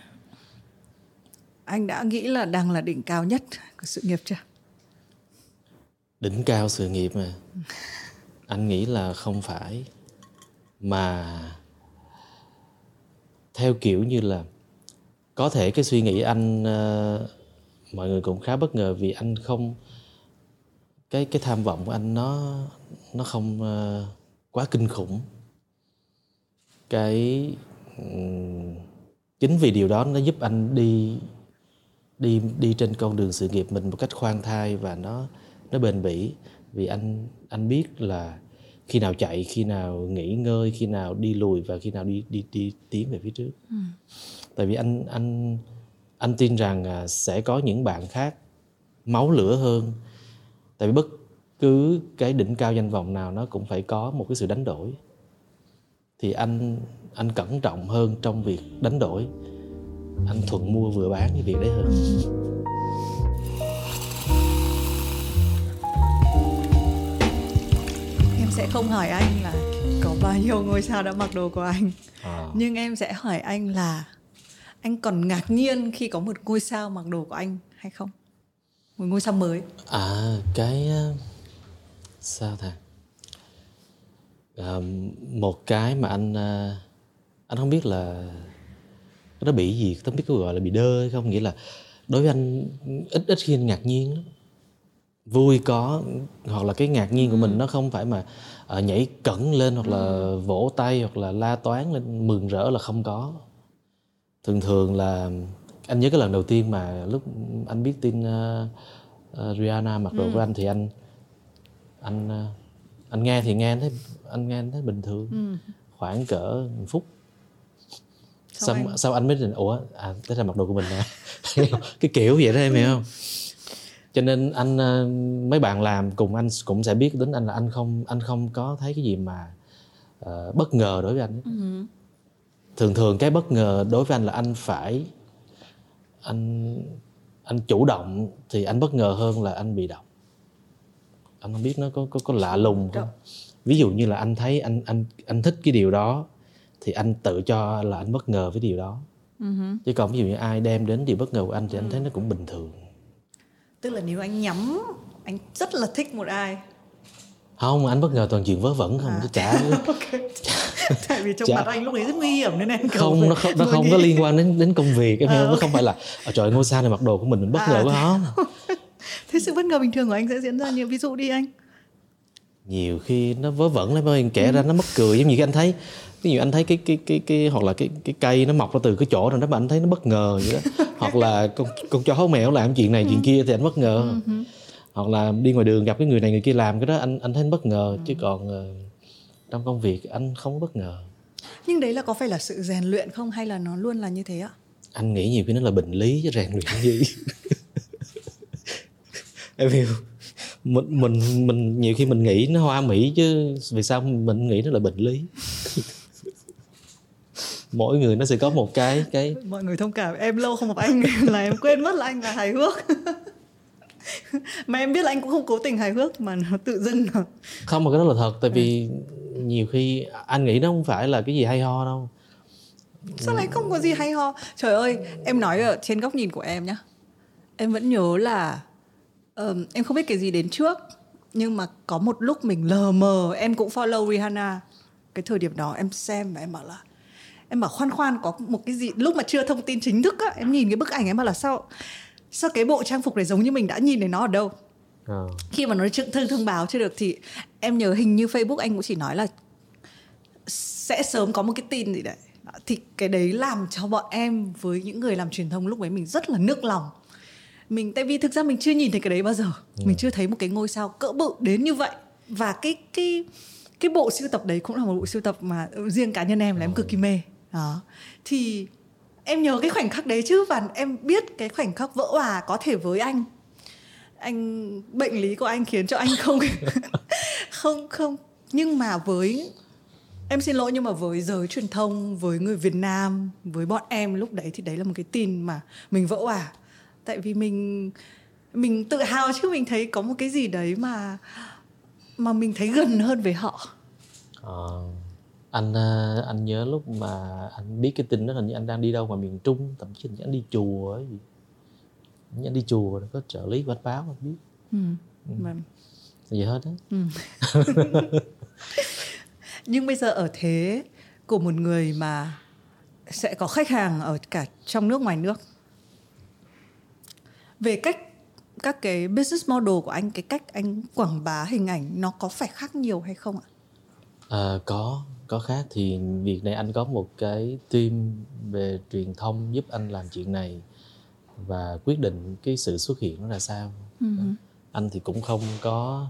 anh đã nghĩ là đang là đỉnh cao nhất của sự nghiệp chưa? Đỉnh cao sự nghiệp mà. Anh nghĩ là không phải mà theo kiểu như là có thể cái suy nghĩ anh uh, mọi người cũng khá bất ngờ vì anh không cái cái tham vọng của anh nó nó không uh, quá kinh khủng cái um, chính vì điều đó nó giúp anh đi đi đi trên con đường sự nghiệp mình một cách khoan thai và nó nó bền bỉ. Vì anh anh biết là khi nào chạy khi nào nghỉ ngơi khi nào đi lùi và khi nào đi đi đi tiến về phía trước. Ừ. tại vì anh anh anh tin rằng à, sẽ có những bạn khác máu lửa hơn. Tại vì bất cứ cái đỉnh cao danh vọng nào nó cũng phải có một cái sự đánh đổi thì anh anh cẩn trọng hơn trong việc đánh đổi. Anh thuận mua vừa bán cái việc đấy hơn. Em sẽ không hỏi anh là có bao nhiêu ngôi sao đã mặc đồ của anh. À. nhưng em sẽ hỏi anh là anh còn ngạc nhiên khi có một ngôi sao mặc đồ của anh hay không? Một ngôi sao mới. À cái sao ta một cái mà anh à, anh không biết là nó bị gì không biết có gọi là bị đơ hay không nghĩa là đối với anh ít ít khi anh ngạc nhiên lắm vui có hoặc là cái ngạc nhiên của mình ừ. nó không phải mà uh, nhảy cẩn lên hoặc là ừ. vỗ tay hoặc là la toán lên mừng rỡ là không có thường thường là anh nhớ cái lần đầu tiên mà lúc anh biết tin uh, uh, Rihanna mặc đồ ừ. của anh thì anh anh uh, anh nghe thì nghe thấy anh nghe thấy bình thường. Ừ. khoảng cỡ một phút sau, anh... sau anh mới định ủa à thế là mặc đồ của mình nè cái kiểu vậy đó em hiểu không? Cho nên anh ờ, mấy bạn làm cùng anh cũng sẽ biết đến anh là anh không anh không có thấy cái gì mà uh, bất ngờ đối với anh ừ. thường thường cái bất ngờ đối với anh là anh phải anh anh chủ động thì anh bất ngờ hơn là anh bị động anh không biết nó có có, có lạ lùng không? Ví dụ như là anh thấy anh anh anh thích cái điều đó thì anh tự cho là anh bất ngờ với điều đó. Uh-huh. chứ còn ví dụ như ai đem đến điều bất ngờ của anh thì anh thấy nó cũng bình thường. Tức là nếu anh nhắm anh rất là thích một ai. Không anh bất ngờ toàn chuyện vớ vẩn không? À. chứ chả tại vì trong chả... mặt anh lúc ấy rất nguy hiểm nên em không nó không nó không có liên quan đến đến công việc em à, okay. nó không phải là ở trời ngôi sao này mặc đồ của mình mình bất à, ngờ quá không thế sự bất ngờ bình thường của anh sẽ diễn ra nhiều ví dụ đi anh. Nhiều khi nó vớ vẩn lắm ơi kể ừ. ra nó mất cười giống như khi anh thấy. Ví dụ anh thấy cái cái cái cái hoặc là cái cái cây nó mọc ra từ cái chỗ nào đó mà anh thấy nó bất ngờ vậy đó. Hoặc là con con chó mèo làm chuyện này chuyện ừ. kia thì anh bất ngờ. Ừ. hoặc là đi ngoài đường gặp cái người này người kia làm cái đó anh anh thấy anh bất ngờ. Chứ còn uh, trong công việc anh không có bất ngờ. Nhưng đấy là có phải là sự rèn luyện không? Hay là nó luôn là như thế ạ? Anh nghĩ nhiều khi nó là bệnh lý chứ rèn luyện gì em hiểu mình mình mình nhiều khi mình nghĩ nó hoa mỹ chứ vì sao mình nghĩ nó là bệnh lý? Mỗi người nó sẽ có một cái cái mọi người thông cảm em lâu không gặp anh là em quên mất là anh là hài hước. Mà em biết là anh cũng không cố tình hài hước mà nó tự dưng rồi. không mà cái đó là thật tại vì nhiều khi anh nghĩ nó không phải là cái gì hay ho đâu. Sao lại không có gì hay ho? Trời ơi em nói ở trên góc nhìn của em nhá. Em vẫn nhớ là um, em không biết cái gì đến trước nhưng mà có một lúc mình lờ mờ em cũng follow Rihanna. Cái thời điểm đó em xem và em bảo là em bảo khoan khoan có một cái gì lúc mà chưa thông tin chính thức á em nhìn cái bức ảnh em bảo là sao sao cái bộ trang phục này giống như mình đã nhìn thấy nó ở đâu? À. khi mà nó trực thư thông báo chưa được thì em nhớ hình như Facebook anh cũng chỉ nói là sẽ sớm có một cái tin gì đấy. Thì cái đấy làm cho bọn em với những người làm truyền thông lúc ấy mình rất là nước lòng mình tại vì thực ra mình chưa nhìn thấy cái đấy bao giờ. Ừ. mình chưa thấy một cái ngôi sao cỡ bự đến như vậy. Và cái cái cái bộ sưu tập đấy cũng là một bộ sưu tập mà riêng cá nhân em là em cực kỳ mê. Đó. Thì em nhớ cái khoảnh khắc đấy chứ và em biết cái khoảnh khắc vỡ hòa có thể với anh. Anh bệnh lý của anh khiến cho anh không không không. Nhưng mà với em xin lỗi nhưng mà với giới truyền thông với người Việt Nam với bọn em lúc đấy thì đấy là một cái tin mà mình vỡ hòa tại vì mình mình tự hào chứ mình thấy có một cái gì đấy mà mà mình thấy gần hơn với họ à, anh ờ, anh nhớ lúc mà anh biết cái tin đó là như anh đang đi đâu ngoài miền trung thậm chí anh đi chùa ấy gì anh đi chùa có trợ lý quảng báo anh biết ừ. ừ. Vâng. vậy hết đó ừ. nhưng bây giờ ở thế của một người mà sẽ có khách hàng ở cả trong nước ngoài nước về cách các cái business model của anh cái cách anh quảng bá hình ảnh nó có phải khác nhiều hay không ạ? À, có có khác thì việc này anh có một cái team về truyền thông giúp anh làm chuyện này và quyết định cái sự xuất hiện nó là sao. Uh-huh. Anh thì cũng không có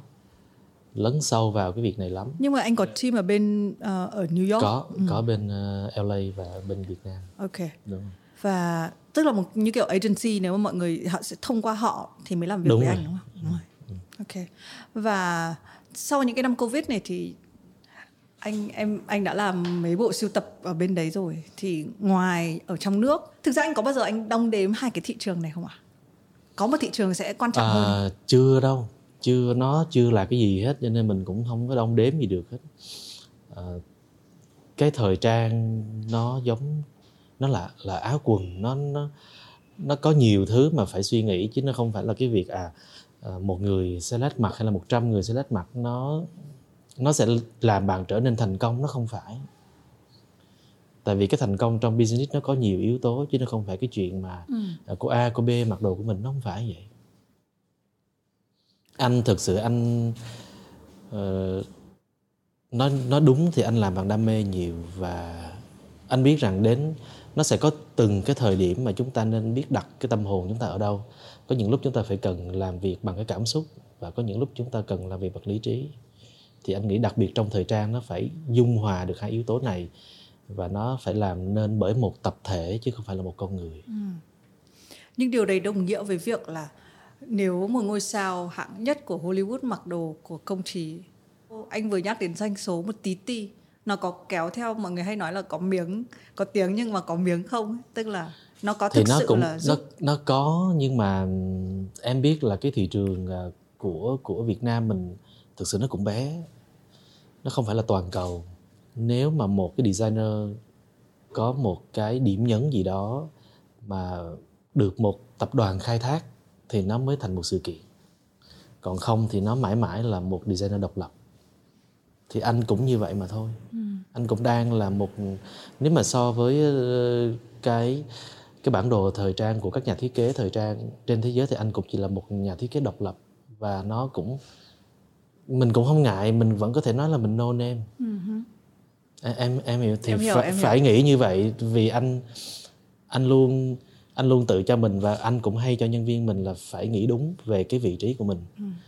lấn sâu vào cái việc này lắm. Nhưng mà anh có team ở bên uh, ở New York. Có ừ. có bên uh, ờ, LA và bên Việt Nam. Ok. Đúng và tức là một như kiểu agency nếu mà mọi người họ sẽ thông qua họ thì mới làm việc đúng với rồi. anh đúng không? Đúng rồi. Ok. Và sau những cái năm Covid này thì anh em anh đã làm mấy bộ sưu tập ở bên đấy rồi thì ngoài ở trong nước thực ra anh có bao giờ anh đong đếm hai cái thị trường này không ạ? À? Có một thị trường sẽ quan trọng à, hơn. Chưa đâu, chưa nó chưa là cái gì hết cho nên mình cũng không có đong đếm gì được hết. À, cái thời trang nó giống nó là là áo quần nó nó nó có nhiều thứ mà phải suy nghĩ chứ nó không phải là cái việc à, à một người sẽ lách mặt hay là 100 người sẽ lách mặt. Nó nó sẽ làm bạn trở nên thành công nó không phải. Tại vì cái thành công trong business nó có nhiều yếu tố chứ nó không phải cái chuyện mà ừ. À, cô A cô B mặc đồ của mình nó không phải vậy. Anh thực sự anh uh, nói nói đúng thì anh làm bằng đam mê nhiều và anh biết rằng đến nó sẽ có từng cái thời điểm mà chúng ta nên biết đặt cái tâm hồn chúng ta ở đâu. Có những lúc chúng ta phải cần làm việc bằng cái cảm xúc và có những lúc chúng ta cần làm việc bằng lý trí. Thì anh nghĩ đặc biệt trong thời trang nó phải dung hòa được hai yếu tố này và nó phải làm nên bởi một tập thể chứ không phải là một con người. Ừ. nhưng điều đấy đồng nghĩa với việc là nếu một ngôi sao hạng nhất của Hollywood mặc đồ của công trí, anh vừa nhắc đến doanh số một tí ti nó có kéo theo mọi người hay nói là có miếng có tiếng nhưng mà có miếng không tức là nó có thực thì nó sự cũng là giúp... nó nó có nhưng mà em biết là cái thị trường à, của của Việt Nam mình thực sự nó cũng bé. Nó không phải là toàn cầu. Nếu mà một cái designer có một cái điểm nhấn gì đó mà được một tập đoàn khai thác thì nó mới thành một sự kiện. Còn không thì nó mãi mãi là một designer độc lập thì anh cũng như vậy mà thôi ừ. anh cũng đang là một nếu mà so với ờ, cái cái bản đồ thời trang của các nhà thiết kế thời trang trên thế giới thì anh cũng chỉ là một nhà thiết kế độc lập và nó cũng mình cũng không ngại mình vẫn có thể nói là mình no name uh-huh. em em hiểu thì em hiểu, phải, em hiểu. phải nghĩ như vậy vì anh anh luôn anh luôn tự cho mình và anh cũng hay cho nhân viên mình là phải nghĩ đúng về cái vị trí của mình uh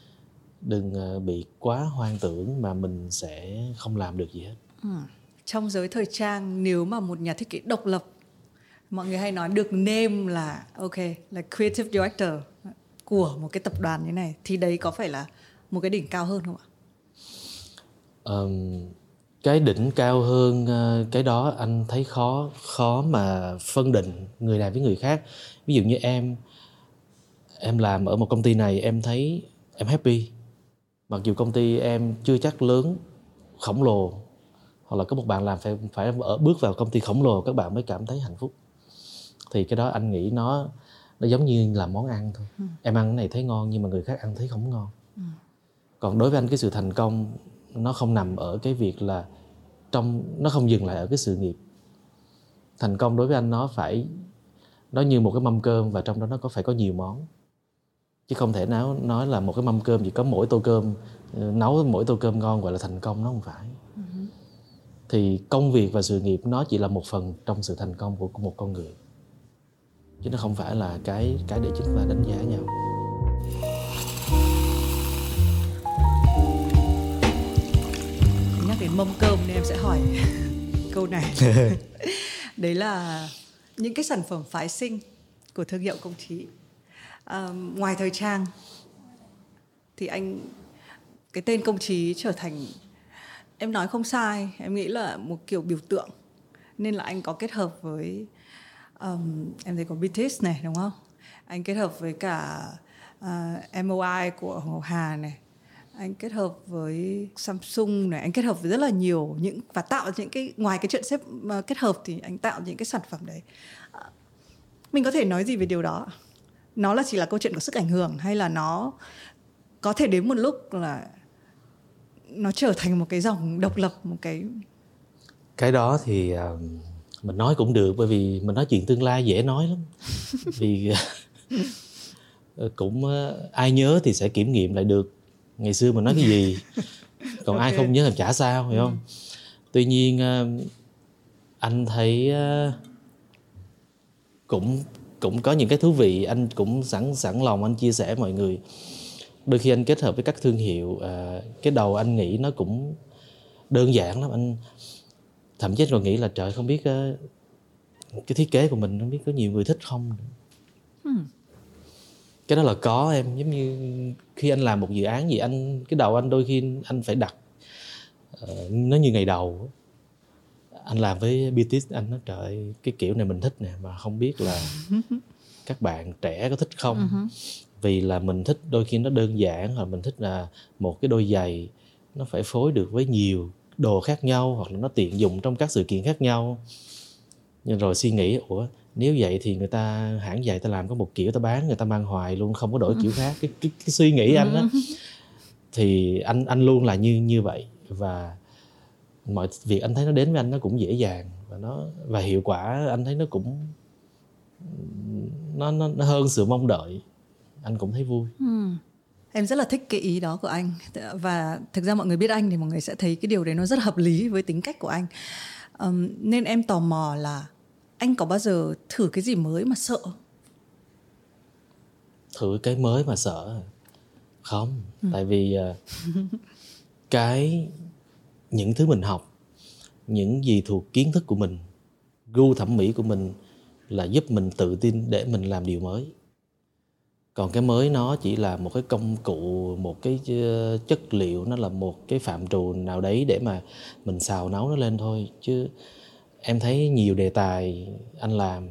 đừng ờ, bị quá hoang tưởng mà mình sẽ không làm được gì hết ừ. trong giới thời trang nếu mà một nhà thiết kế độc lập mọi người hay nói được name là ok là creative director của một cái tập đoàn như này thì đấy có phải là một cái đỉnh cao hơn không ạ? Um, cái đỉnh cao hơn uh, cái đó anh thấy khó khó mà phân định người này với người khác ví dụ như em em làm ở một công ty này em thấy em happy mặc dù công ty em chưa chắc lớn khổng lồ hoặc là có một bạn làm phải phải ở bước vào công ty khổng lồ các bạn mới cảm thấy hạnh phúc. Thì cái đó anh nghĩ nó nó giống như là món ăn thôi. Ừ. em ăn cái này thấy ngon nhưng mà người khác ăn thấy không ngon. Ừ. còn đối với anh cái sự thành công nó không nằm ở cái việc là trong nó không dừng lại ở cái sự nghiệp. Thành công đối với anh nó phải nó như một cái mâm cơm và trong đó nó có phải có nhiều món chứ không thể nào nói là một cái mâm cơm chỉ có mỗi tô cơm ờ, nấu mỗi tô cơm ngon gọi là thành công nó không phải. Uh-huh. thì công việc và sự nghiệp nó chỉ là một phần trong sự thành công của một con người. Chứ nó không phải là cái cái để chúng ta đánh giá nhau. Nhắc đến mâm cơm nên em sẽ hỏi câu này. Đấy là những cái sản phẩm phái sinh của thương hiệu công trí ngoài thời trang thì anh cái tên công trí trở thành em nói không sai em nghĩ là một kiểu biểu tượng. Nên là anh có kết hợp với um, em thấy có BTS này đúng không? Anh kết hợp với cả ờ, uh, MOI của Hồ Hà này. Anh kết hợp với Samsung này. Anh kết hợp với rất là nhiều những và tạo những cái ngoài cái chuyện xếp uh, kết hợp thì anh tạo những cái sản phẩm đấy. Uh, mình có thể nói gì về điều đó nó là chỉ là câu chuyện của sức ảnh hưởng hay là nó có thể đến một lúc là nó trở thành một cái dòng độc lập một cái cái đó thì uh, mình nói cũng được bởi vì mình nói chuyện tương lai dễ nói lắm vì uh, cũng uh, ai nhớ thì sẽ kiểm nghiệm lại được ngày xưa mình nói cái gì còn okay. ai không nhớ thì chả sao hiểu không ừ. tuy nhiên uh, anh thấy uh, cũng cũng có những cái thú vị. Anh cũng sẵn sẵn lòng anh chia sẻ mọi người. Đôi khi anh kết hợp với các thương hiệu à, cái đầu anh nghĩ nó cũng đơn giản lắm. Anh thậm chí còn nghĩ là trời không biết uh, cái thiết kế của mình không biết có nhiều người thích không hmm. cái đó là có em. Giống như khi anh làm một dự án gì anh cái đầu anh đôi khi anh phải đặt uh, nó như ngày đầu anh làm với BTS anh nói trời cái kiểu này mình thích nè mà không biết là các bạn trẻ có thích không? Uh-huh. vì là mình thích đôi khi nó đơn giản hoặc mình thích là một cái đôi giày nó phải phối được với nhiều đồ khác nhau hoặc là nó tiện dụng trong các sự kiện khác nhau. Nhưng rồi suy nghĩ ủa nếu vậy thì người ta hãng giày ta làm có một kiểu ta bán người ta mang hoài luôn không có đổi kiểu khác. Cái cái, cái suy nghĩ anh đó thì anh anh luôn là như như vậy. Và mọi việc anh thấy nó đến với anh nó cũng dễ dàng và nó và hiệu quả anh thấy nó cũng nó nó, nó hơn sự mong đợi. Anh cũng thấy vui. Ừ. em rất là thích cái ý đó của anh. Và thực ra mọi người biết anh thì mọi người sẽ thấy cái điều đấy nó rất hợp lý với tính cách của anh. Um, nên em tò mò là anh có bao giờ thử cái gì mới mà sợ? Thử cái mới mà sợ không. Ừ. tại vì uh, cái những thứ mình học, những gì thuộc kiến thức của mình, gu thẩm mỹ của mình là giúp mình tự tin để mình làm điều mới. Còn cái mới nó chỉ là một cái công cụ, một cái ờ, chất liệu, nó là một cái phạm trù nào đấy để mà mình xào nấu nó lên thôi. Chứ em thấy nhiều đề tài anh làm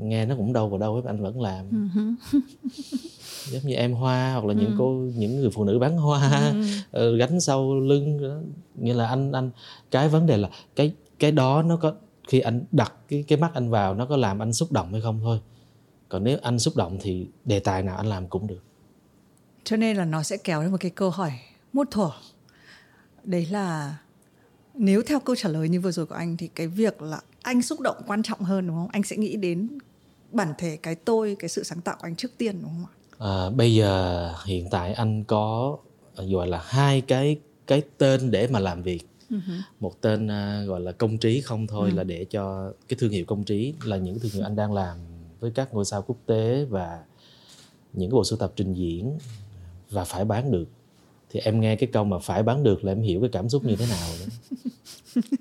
nghe nó cũng đâu vào đâu anh vẫn làm. Ừ giống như em hoa hoặc là những ừ. cô những người phụ nữ bán hoa. Ừ. gánh sau lưng đó. nghĩa là anh anh cái vấn đề là cái cái đó nó có khi anh đặt cái cái mắt anh vào nó có làm anh xúc động hay không thôi. Còn nếu anh xúc động thì đề tài nào anh làm cũng được. Cho nên là nó sẽ kéo đến một cái câu hỏi muốt thuở. Đấy là nếu theo câu trả lời như vừa rồi của anh thì cái việc là anh xúc động quan trọng hơn đúng không? Anh sẽ nghĩ đến bản thể cái tôi cái sự sáng tạo của anh trước tiên đúng không ạ à, bây giờ hiện tại anh có gọi là hai cái cái tên để mà làm việc uh-huh. một tên uh, gọi là công trí không thôi uh-huh. là để cho cái thương hiệu công trí là những thương hiệu anh đang làm với các ngôi sao quốc tế và những cái bộ sưu tập trình diễn và phải bán được thì em nghe cái câu mà phải bán được là em hiểu cái cảm xúc như thế nào đó.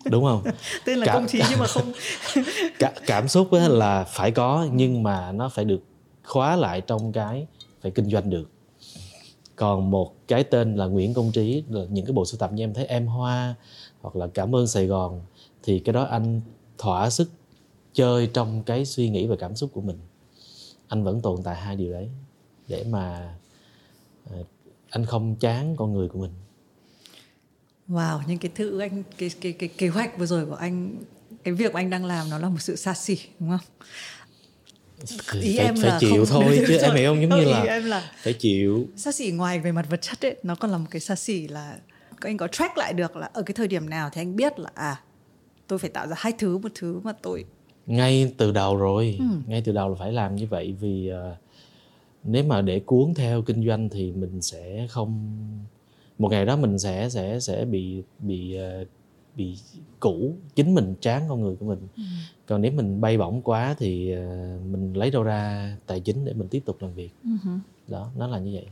đúng không? Tên là Cả... công trí nhưng mà không. Cả, cảm xúc là phải có nhưng mà nó phải được khóa lại trong cái phải kinh doanh được. Còn một cái tên là Nguyễn Công Trí là những cái bộ sưu tập như em thấy em Hoa hoặc là Cảm ơn Sài Gòn thì cái đó anh thỏa sức chơi trong cái suy nghĩ và cảm xúc của mình. Anh vẫn tồn tại hai điều đấy để mà ờ, anh không chán con người của mình Wow, những cái thứ anh cái cái cái kế hoạch vừa rồi của anh cái việc anh đang làm nó là một sự xa xỉ đúng không? ý phải, em phải là chịu không, thôi chứ em hiểu không giống như là, em là phải chịu xa xỉ ngoài về mặt vật chất ấy nó còn là một cái xa xỉ là anh có track lại được là ở cái thời điểm nào thì anh biết là à tôi phải tạo ra hai thứ một thứ mà tôi ngay từ đầu rồi ừ. ngay từ đầu là phải làm như vậy vì uh, nếu mà để cuốn theo kinh doanh thì mình sẽ không một ngày đó mình sẽ sẽ sẽ bị bị uh, bị cũ chính mình chán con người của mình. Ừ. còn nếu mình bay bổng quá thì uh, mình lấy đâu ra tài chính để mình tiếp tục làm việc. Ừ. đó nó là như vậy.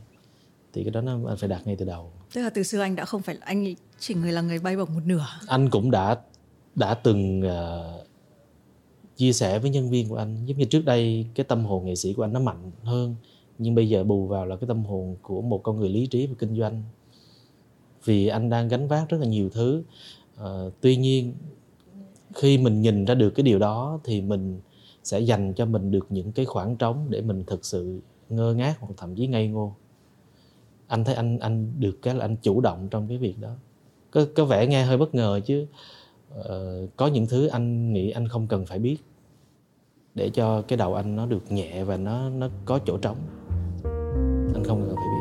Thì cái đó nó anh phải đặt ngay từ đầu. Tức là từ xưa anh đã không phải anh chỉ người là người bay bổng một nửa. Anh cũng đã đã từng uh, chia sẻ với nhân viên của anh. Giống như trước đây cái tâm hồn nghệ sĩ của anh nó mạnh hơn nhưng bây giờ bù vào là cái tâm hồn của một con người lý trí và kinh doanh vì anh đang gánh vác rất là nhiều thứ. Uh, tuy nhiên khi mình nhìn ra được cái điều đó thì mình sẽ dành cho mình được những cái khoảng trống để mình thực sự ngơ ngác hoặc thậm chí ngây ngô. Anh thấy anh anh được cái là anh chủ động trong cái việc đó. Có có vẻ nghe hơi bất ngờ chứ. Uh, có những thứ anh nghĩ anh không cần phải biết để cho cái đầu anh nó được nhẹ và nó nó có chỗ trống. Anh không cần phải biết.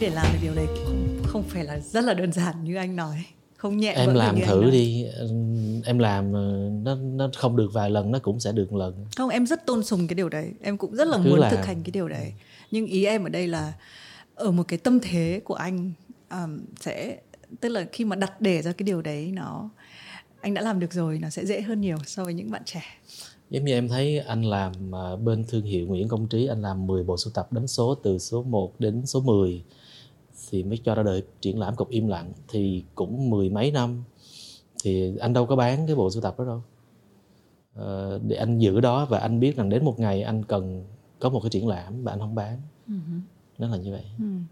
Để làm được điều đấy không không phải là rất là đơn giản như anh nói. Không nhẹ em làm thử đi. Em làm ờ, nó nó không được vài lần nó cũng sẽ được lần. Không em rất tôn sùng cái điều đấy. Em cũng rất là Cứ muốn làm. thực hành cái điều đấy. Nhưng ý em ở đây là ở một cái tâm thế của anh um, sẽ tức là khi mà đặt để ra cái điều đấy nó anh đã làm được rồi nó sẽ dễ hơn nhiều so với những bạn trẻ. Giống như em thấy anh làm ờ, bên thương hiệu Nguyễn Công Trí anh làm 10 bộ sưu tập đánh số từ số 1 đến số 10 thì mới cho ra đời triển lãm cục im lặng. Thì cũng mười mấy năm. Thì anh đâu có bán cái bộ sưu tập đó đâu. À, để anh giữ đó và anh biết rằng đến một ngày anh cần có một cái triển lãm và anh không bán. Uh-huh. nó là như vậy. Uh-huh.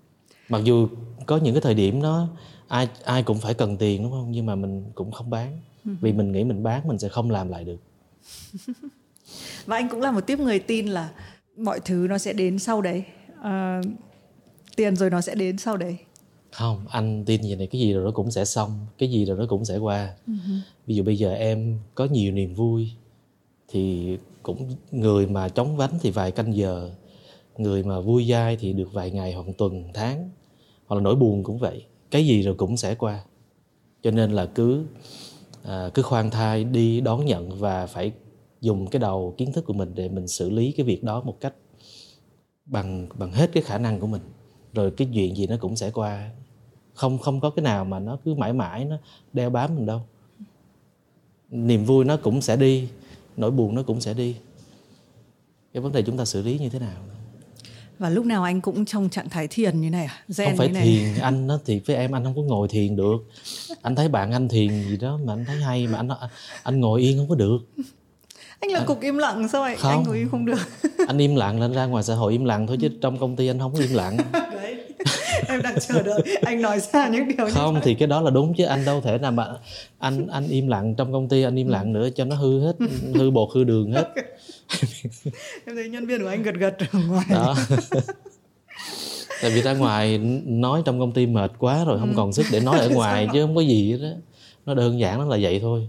mặc dù có những cái thời điểm nó ai ai cũng phải cần tiền đúng không? Nhưng mà mình cũng không bán. Uh-huh. vì mình nghĩ mình bán mình sẽ không làm lại được. Và anh cũng là một tiếp người tin là mọi thứ nó sẽ đến sau đấy. À, tiền rồi nó sẽ đến sau đấy. Không anh tin gì này cái gì rồi nó cũng sẽ xong cái gì rồi nó cũng sẽ qua. Uh-huh. ví dụ bây giờ em có nhiều niềm vui thì cũng người mà chóng vánh thì vài canh giờ người mà vui dai thì được vài ngày hoặc tuần tháng hoặc là nỗi buồn cũng vậy. Cái gì rồi cũng sẽ qua. Cho nên là cứ à, cứ khoan thai đi đón nhận và phải dùng cái đầu kiến thức của mình để mình xử lý cái việc đó một cách bằng bằng hết cái khả năng của mình rồi cái chuyện gì nó cũng sẽ qua. Không không có cái nào mà nó cứ mãi mãi nó đeo bám mình đâu. Niềm vui nó cũng sẽ đi nỗi buồn nó cũng sẽ đi. Cái vấn đề chúng ta xử lý như thế nào? Và lúc nào anh cũng trong trạng thái thiền như này à? Zen không phải này. thiền anh nó thì với em anh không có ngồi thiền được. Anh thấy bạn anh thiền gì đó mà anh thấy hay mà anh anh ngồi yên không có được anh là à, cục im lặng sao vậy không, anh ngồi im không được? Anh im lặng lên ra ngoài xã hội im lặng thôi chứ trong công ty anh không có im lặng. Đấy. em đang chờ đợi anh nói ra những điều không như thì cái đó là đúng chứ anh đâu thể nào mà anh anh im lặng trong công ty anh im lặng nữa cho nó hư hết hư bột hư đường hết. Em thấy nhân viên của anh gật gật ở ngoài. Đó. Tại vì ra ngoài nói trong công ty mệt quá rồi không ừ. còn sức để nói ở ngoài chứ không có gì đó nó đơn giản nó là vậy thôi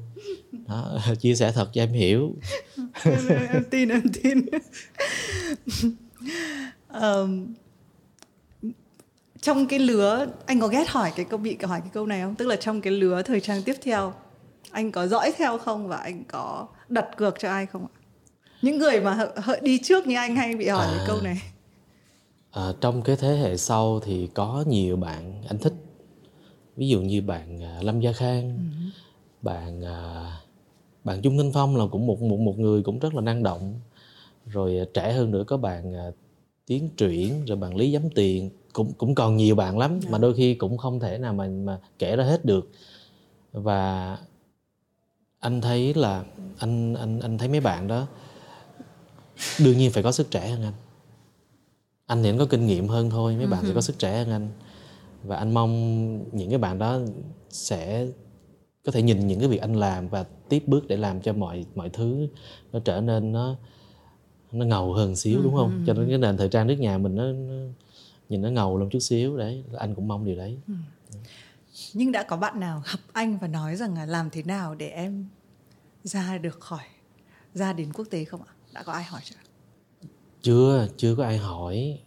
đó, chia sẻ thật cho em hiểu. Em, em tin em tin. Um, trong cái lứa anh có ghét hỏi cái câu bị hỏi cái câu này không? Tức là trong cái lứa thời trang tiếp theo anh có dõi theo không và anh có đặt cược cho ai không ạ? Những người mà hợi đi trước như anh hay bị hỏi à, cái câu này? À, trong cái thế hệ sau thì có nhiều bạn anh thích. Ví dụ như bạn à, lâm gia khang ừ. bạn à, bạn trung ninh phong là cũng một một một người cũng rất là năng động. Rồi à, trẻ hơn nữa có bạn tiến truyện rồi bạn lý giám tiền. Cũng cũng còn nhiều bạn lắm mà dạ. đôi khi cũng không thể nào mà mà kể ra hết được. Và anh thấy là anh anh anh thấy mấy bạn đó đương nhiên phải có sức trẻ hơn anh. Anh thì anh có kinh nghiệm hơn thôi mấy bạn thì có sức trẻ hơn anh. Và anh mong những cái bạn đó sẽ có thể nhìn những cái việc anh làm và tiếp bước để làm cho mọi mọi thứ nó trở nên nó nó ngầu hơn xíu đúng không? cho nên cái nền thời trang nước nhà mình nó, nó nhìn nó ngầu lên chút xíu đấy anh cũng mong điều đấy. Ừ. nhưng đã có bạn nào gặp anh và nói rằng là làm thế nào để em ra được khỏi ra đến quốc tế không ạ? Đã có ai hỏi chưa? Chưa chưa có ai hỏi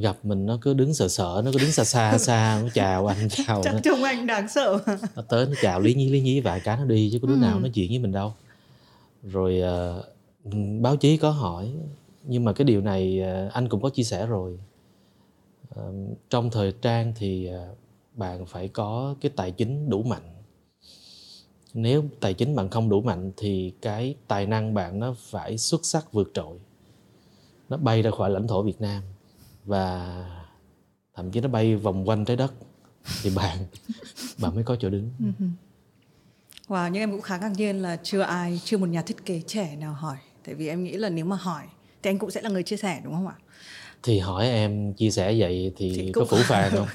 gặp mình nó cứ đứng sợ sợ nó cứ đứng xa xa xa nó chào anh chào chắc trông anh đáng sợ. Nó tới nó chào lý nhí lý nhí vài cái nó đi chứ có đứa ừ. nào nói chuyện với mình đâu. Rồi uh, báo chí có hỏi nhưng mà cái điều này uh, anh cũng có chia sẻ rồi. Uh, trong thời trang thì uh, bạn phải có cái tài chính đủ mạnh. Nếu tài chính bạn không đủ mạnh thì cái tài năng bạn nó phải xuất sắc vượt trội. Nó bay ra khỏi lãnh thổ Việt Nam và thậm chí nó bay vòng quanh trái đất thì bạn bạn mới có chỗ đứng. Ừ wow, nhưng em cũng khá ngạc nhiên là chưa ai, chưa một nhà thiết kế trẻ nào hỏi. Tại vì em nghĩ là nếu mà hỏi thì anh cũng sẽ là người chia sẻ đúng không ạ? Thì hỏi em chia sẻ vậy thì, thì có phủ phàng không?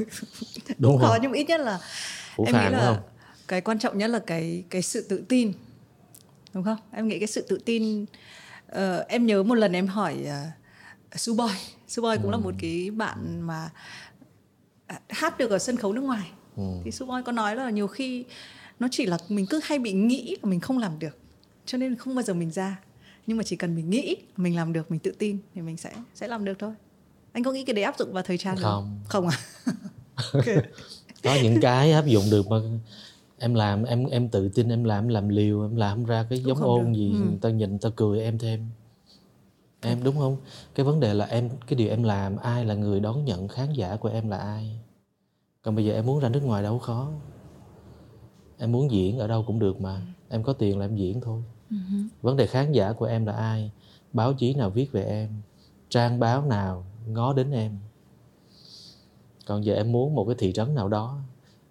đúng không? Có nhưng ít nhất là phủ em nghĩ là không? cái quan trọng nhất là cái cái sự tự tin đúng không? Em nghĩ cái sự tự tin uh, em nhớ một lần em hỏi uh, Su Boy Su Boy cũng ừ. là một cái bạn mà à, hát được ở sân khấu nước ngoài ừ. thì Su Boy có nói là nhiều khi nó chỉ là mình cứ hay bị nghĩ là mình không làm được cho nên không bao giờ mình ra nhưng mà chỉ cần mình nghĩ mình làm được mình tự tin thì mình sẽ sẽ làm được thôi anh có nghĩ cái đấy áp dụng vào thời trang không không à okay. có những cái áp dụng được mà em làm em em tự tin em làm em làm liều em làm ra cái giống ôn được. gì ừ. người ta nhìn người ta cười em thêm em đúng không? Cái vấn đề là em cái điều em làm ai là người đón nhận khán giả của em là ai? Còn bây giờ em muốn ra nước ngoài đâu khó. Em muốn diễn ở đâu cũng được mà. Em có tiền là em diễn thôi. Uh-huh. vấn đề khán giả của em là ai? Báo chí nào viết về em? Trang báo nào ngó đến em? Còn giờ em muốn một cái thị trấn nào đó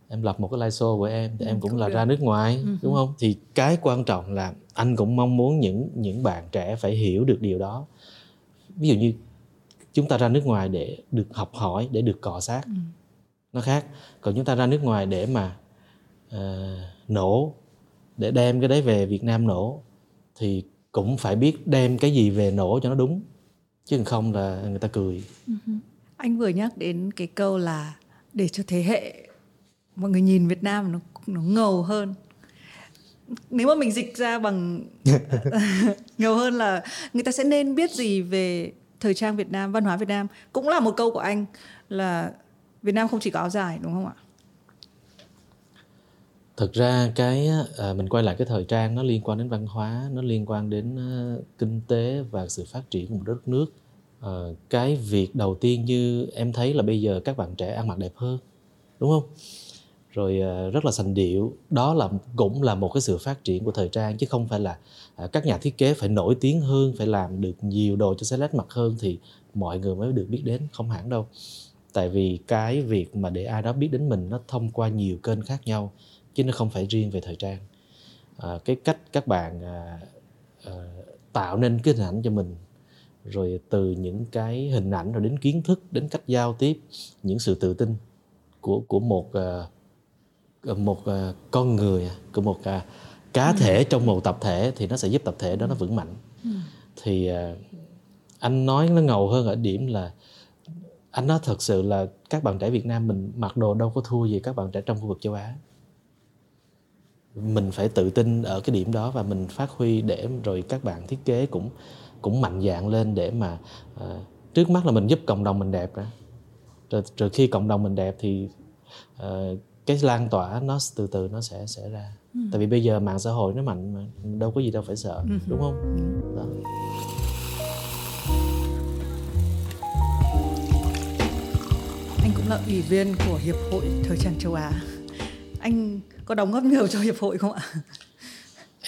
em lập một cái live show của em thì ừ, em cũng là được. ra nước ngoài uh-huh. đúng không? Thì cái quan trọng là anh cũng mong muốn những những bạn trẻ phải hiểu được điều đó ví dụ như chúng ta ra nước ngoài để được học hỏi để được cọ sát ừ. nó khác còn chúng ta ra nước ngoài để mà uh, nổ để đem cái đấy về Việt Nam nổ thì cũng phải biết đem cái gì về nổ cho nó đúng chứ không là người ta cười uh-huh. anh vừa nhắc đến cái câu là để cho thế hệ mọi người nhìn Việt Nam nó nó ngầu hơn nếu mà mình dịch ra bằng nhiều hơn là người ta sẽ nên biết gì về thời trang Việt Nam, văn hóa Việt Nam. Cũng là một câu của anh là Việt Nam không chỉ có áo dài đúng không ạ? Thực ra cái à, mình quay lại cái thời trang nó liên quan đến văn hóa, nó liên quan đến uh, kinh tế và sự phát triển của một đất nước. Uh, cái việc đầu tiên như em thấy là bây giờ các bạn trẻ ăn mặc đẹp hơn đúng không rồi ờ, rất là sành điệu. Đó là cũng là một cái sự phát triển của thời trang chứ không phải là à, các nhà thiết kế phải nổi tiếng hơn phải làm được nhiều đồ cho select mặt hơn thì mọi người mới được biết đến không hẳn đâu. Tại vì cái việc mà để ai đó biết đến mình nó thông qua nhiều kênh khác nhau chứ nó không phải riêng về thời trang. À, cái cách các bạn à, à, tạo nên cái hình ảnh cho mình rồi từ những cái hình ảnh rồi đến kiến thức đến cách giao tiếp những sự tự tin của của một uh, một uh, con người của một uh, cá thể ừ. trong một tập thể thì nó sẽ giúp tập thể đó nó vững mạnh ừ. thì uh, anh nói nó ngầu hơn ở điểm là anh nói thật sự là các bạn trẻ Việt Nam mình mặc đồ đâu có thua gì các bạn trẻ trong khu vực châu Á mình phải tự tin ở cái điểm đó và mình phát huy để rồi các bạn thiết kế cũng cũng mạnh dạng lên để mà uh, trước mắt là mình giúp cộng đồng mình đẹp đã rồi, rồi khi cộng đồng mình đẹp thì uh, cái lan tỏa nó từ từ nó sẽ sẽ ra ừ. tại vì bây giờ mạng xã hội nó mạnh mà đâu có gì đâu phải sợ ừ. đúng không ừ. đó. anh cũng là ủy viên của hiệp hội thời trang châu Á anh có đóng góp nhiều cho hiệp hội không ạ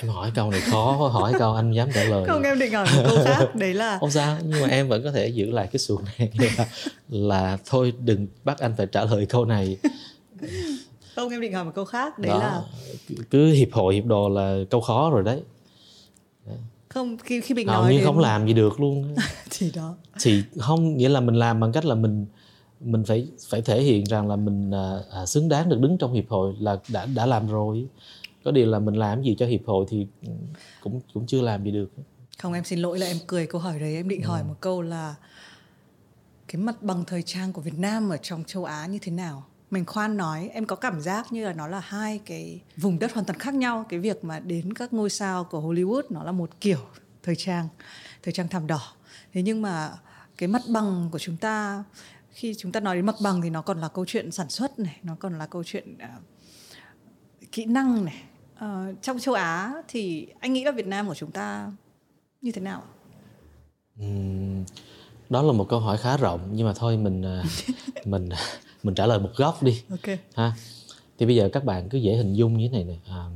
em hỏi câu này khó hỏi câu anh dám trả lời không em định hỏi một câu khác đấy là không sao nhưng mà em vẫn có thể giữ lại cái xuồng này là, là thôi đừng bắt anh phải trả lời câu này không em định hỏi một câu khác đấy Đó, là cứ hiệp hội hiệp đồ là câu khó rồi đấy. Không khi khi mình Hầu nói như đến... không làm gì được luôn thì đó. Thì không nghĩa là mình làm bằng cách là mình mình phải phải thể hiện rằng là mình à, à, xứng đáng được đứng trong hiệp hội là đã đã làm rồi. Có điều là mình làm gì cho hiệp hội thì cũng cũng chưa làm gì được. Không em xin lỗi là em cười câu hỏi đấy. Em định ừ. hỏi một câu là cái mặt bằng thời trang của Việt Nam ở trong châu Á như thế nào mình khoan nói em có cảm giác như là nó là hai cái vùng đất hoàn toàn khác nhau. Cái việc mà đến các ngôi sao của Hollywood nó là một kiểu thời trang thời trang thảm đỏ. Thế nhưng mà cái mặt bằng của chúng ta khi chúng ta nói đến mặt bằng thì nó còn là câu chuyện sản xuất này nó còn là câu chuyện uh, kỹ năng này. Uh, trong châu Á thì anh nghĩ là Việt Nam của chúng ta như thế nào? Uhm, đó là một câu hỏi khá rộng. Nhưng mà thôi mình à, mình mình trả lời một góc đi. Okay. ha. Thì bây giờ các bạn cứ dễ hình dung như thế này này à,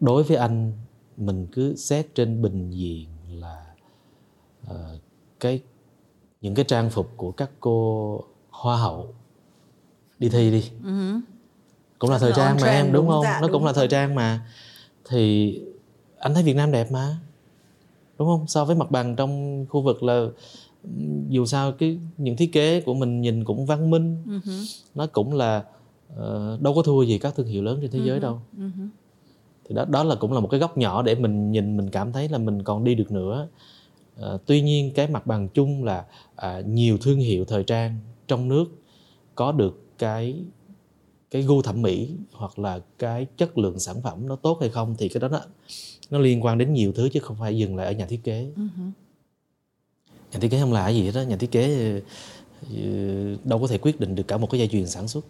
đối với anh mình cứ xét trên bình diện là uh, cái những cái trang phục của các cô hoa hậu đi thi đi. Uh-huh cũng là thời trang mà em đúng, đúng không? dạ, nó đúng cũng là thời trang mà. Thì anh thấy Việt Nam đẹp mà đúng không? So với mặt bằng trong khu vực là dù sao cái những thiết kế của mình nhìn cũng văn minh uh-huh. nó cũng là uh, đâu có thua gì các thương hiệu lớn trên thế uh-huh. giới đâu uh-huh. thì đó đó là cũng là một cái góc nhỏ để mình nhìn mình cảm thấy là mình còn đi được nữa uh, tuy nhiên cái mặt bằng chung là uh, nhiều thương hiệu thời trang trong nước có được cái cái gu thẩm mỹ hoặc là cái chất lượng sản phẩm nó tốt hay không thì cái đó nó nó liên quan đến nhiều thứ chứ không phải dừng lại ở nhà thiết kế uh-huh nhà thiết kế không là cái gì hết đó nhà thiết kế ờ, đâu có thể quyết định được cả một cái dây chuyền sản xuất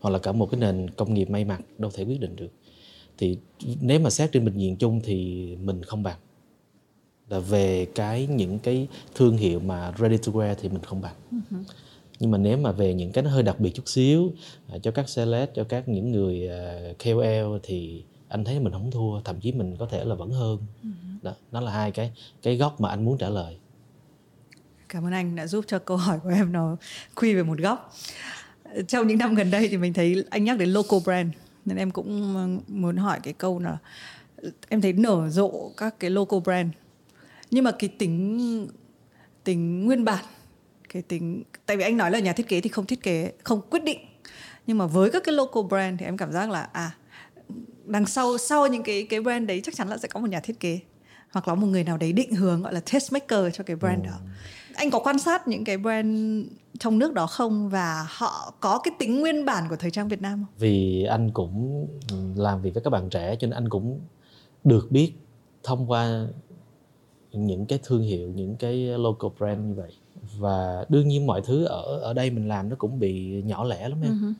hoặc là cả một cái nền công nghiệp may mặc đâu thể quyết định được. Thì nếu mà xét trên bình diện chung thì mình không bằng. Là về cái những cái thương hiệu mà ready to wear thì mình không bằng. Uh-huh nhưng mà nếu mà về những cái nó hơi đặc biệt chút xíu à, cho các celeb cho các những người uh, KOL thì anh thấy mình không thua thậm chí mình có thể là vẫn hơn. Đó nó là hai cái cái góc mà anh muốn trả lời cảm ơn anh đã giúp cho câu hỏi của em nó quy về một góc. Trong những năm gần đây thì mình thấy anh nhắc đến local brand, nên em cũng ờ, muốn hỏi cái câu là, em thấy nở rộ các cái local brand. Nhưng mà cái tính tính nguyên bản, cái tính, tại vì anh nói là nhà thiết kế thì không thiết kế, không quyết định. Nhưng mà với các cái local brand thì em cảm giác là à đằng sau sau những cái cái brand đấy chắc chắn là sẽ có một nhà thiết kế. Hoặc là một người nào đấy định hướng gọi là test maker cho cái brand oh. đó anh có quan sát những cái brand trong nước đó không và họ có cái tính nguyên bản của thời trang Việt Nam không? Vì anh cũng làm việc với các bạn trẻ cho nên anh cũng được biết thông qua những cái thương hiệu những cái local brand như vậy và đương nhiên mọi thứ ở ở đây mình làm nó cũng bị nhỏ lẻ lắm em uh-huh.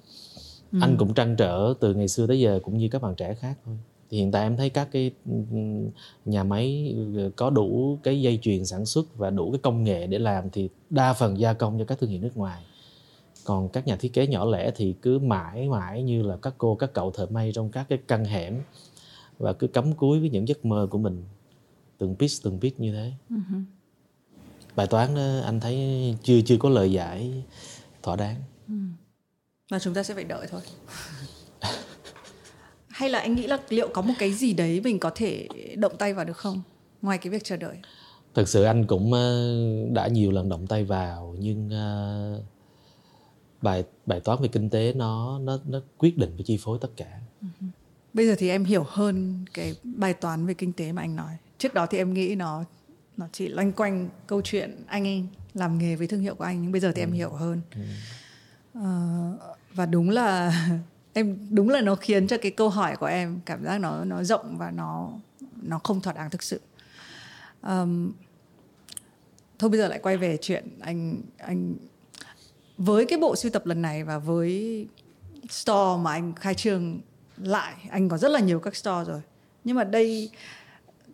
uh-huh. anh cũng trăn trở từ ngày xưa tới giờ cũng như các bạn trẻ khác thôi thì hiện tại em thấy các cái nhà máy có đủ cái dây chuyền sản xuất và đủ cái công nghệ để làm thì đa phần gia công cho các thương hiệu nước ngoài còn các nhà thiết kế nhỏ lẻ thì cứ mãi mãi như là các cô các cậu thợ may trong các cái căn hẻm và cứ cắm cúi với những giấc mơ của mình từng piece từng piece như thế uh-huh. bài toán đó anh thấy chưa chưa có lời giải thỏa đáng ừ. và chúng ta sẽ phải đợi thôi hay là anh nghĩ là liệu có một cái gì đấy mình có thể động tay vào được không ngoài cái việc chờ đợi thực sự anh cũng ờ, đã nhiều lần động tay vào nhưng ờ, bài bài toán về kinh tế nó nó nó quyết định và chi phối tất cả uh-huh. bây giờ thì em hiểu hơn cái bài toán về kinh tế mà anh nói trước đó thì em nghĩ nó nó chỉ loanh quanh câu chuyện anh ấy làm nghề với thương hiệu của anh nhưng bây giờ thì ừ. em hiểu hơn ừ. uh, và đúng là em đúng là nó khiến cho cái câu hỏi của em cảm giác nó nó rộng và nó nó không thỏa đáng thực sự. Um, thôi bây giờ lại quay về chuyện anh anh với cái bộ sưu tập lần này và với store mà anh khai trương lại anh có rất là nhiều các store rồi. Nhưng mà đây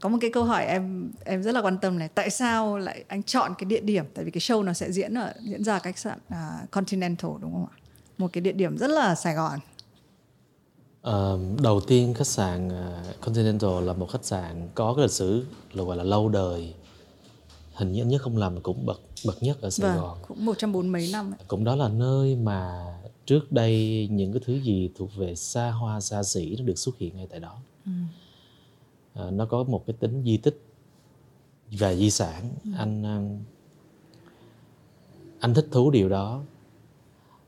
có một cái câu hỏi em em rất là quan tâm này tại sao lại anh chọn cái địa điểm? Tại vì cái show nó sẽ diễn ở diễn ra khách sạn uh, Continental đúng không ạ? Một cái địa điểm rất là Sài Gòn uh, đầu tiên khách sạn uh, Continental là một khách sạn có cái lịch sử là gọi là lâu đời. Hình như nhất không làm cũng bậc bậc nhất ở Sài vâng, Gòn. cũng một trăm bốn mấy năm ấy. cũng đó là nơi mà trước đây những cái thứ gì thuộc về xa hoa xa xỉ nó được xuất hiện ngay tại đó. Ừ. À, nó có một cái tính di tích và di sản. Ừ. anh ờ, anh thích thú điều đó.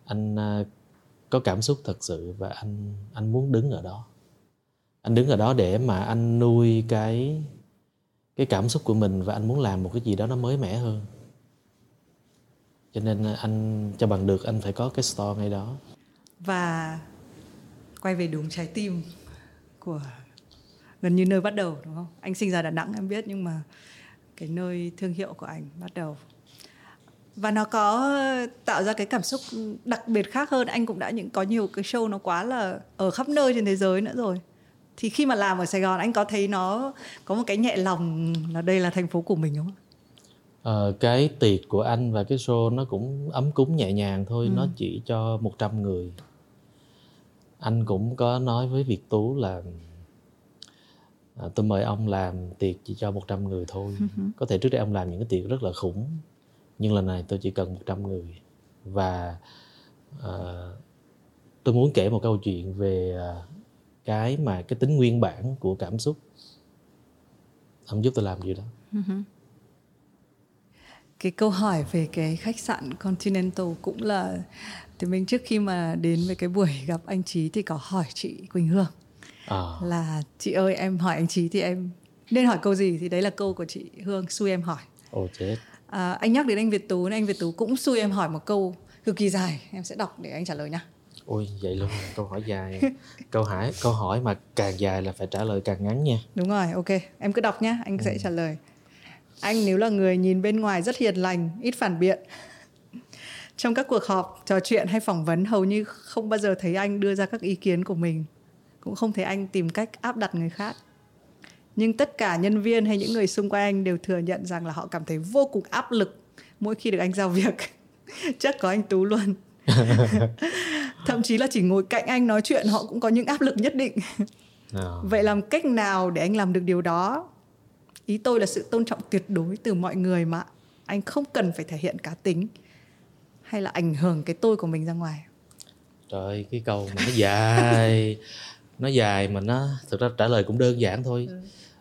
Anh ờ, có cảm xúc thật sự và anh anh muốn đứng ở đó. Anh đứng ở đó để mà anh nuôi cái cái cảm xúc của mình và anh muốn làm một cái gì đó nó mới mẻ hơn. Cho nên anh, cho bằng được anh phải có cái store ngay đó. Và quay về đúng trái tim của gần như nơi bắt đầu, đúng không? Anh sinh ra đà nẵng, em biết, nhưng mà cái nơi thương hiệu của anh bắt đầu và nó có tạo ra cái cảm xúc đặc biệt khác hơn anh cũng đã những có nhiều cái show nó quá là ở khắp nơi trên thế giới nữa rồi thì khi mà làm ở Sài Gòn anh có thấy nó có một cái nhẹ lòng là đây là thành phố của mình không? Ờ, cái tiệc của anh và cái show nó cũng ấm cúng nhẹ nhàng thôi, ừ. nó chỉ cho 100 người. Anh cũng có nói với Việt Tú là à, tôi mời ông làm tiệc chỉ cho 100 người thôi ừ có thể trước đây ông làm những cái tiệc rất là khủng nhưng lần này tôi chỉ cần 100 người và à, tôi muốn kể một câu chuyện về à, cái mà cái tính nguyên bản của cảm xúc ông giúp tôi làm gì đó cái câu hỏi về cái khách sạn Continental cũng là thì mình trước khi mà đến với cái buổi gặp anh Trí thì có hỏi chị Quỳnh Hương à. là chị ơi em hỏi anh Trí thì em nên hỏi câu gì thì đấy là câu của chị Hương xui em hỏi. Ồ chết. À, anh nhắc đến anh Việt Tú nên anh Việt Tú cũng xui em hỏi một câu cực kỳ dài em sẽ đọc để anh trả lời nha. Ôi vậy luôn câu hỏi dài câu hỏi câu hỏi mà càng dài là phải trả lời càng ngắn nha. Đúng rồi ok em cứ đọc nhé anh ừ. sẽ trả lời. Anh nếu là người nhìn bên ngoài rất hiền lành ít phản biện trong các cuộc họp trò chuyện hay phỏng vấn hầu như không bao giờ thấy anh đưa ra các ý kiến của mình cũng không thấy anh tìm cách áp đặt người khác nhưng tất cả nhân viên hay những người xung quanh anh đều thừa nhận rằng là họ cảm thấy vô cùng áp lực mỗi khi được anh giao việc. Chắc có anh tú luôn. Thậm chí là chỉ ngồi cạnh anh nói chuyện họ cũng có những áp lực nhất định. No. vậy làm cách nào để anh làm được điều đó? Ý tôi là sự tôn trọng tuyệt đối từ mọi người mà anh không cần phải thể hiện cá tính hay là ảnh hưởng cái tôi của mình ra ngoài. Trời cái câu mà nó dài. Nó dài mà nó thực ra trả lời cũng đơn giản thôi. Ừ.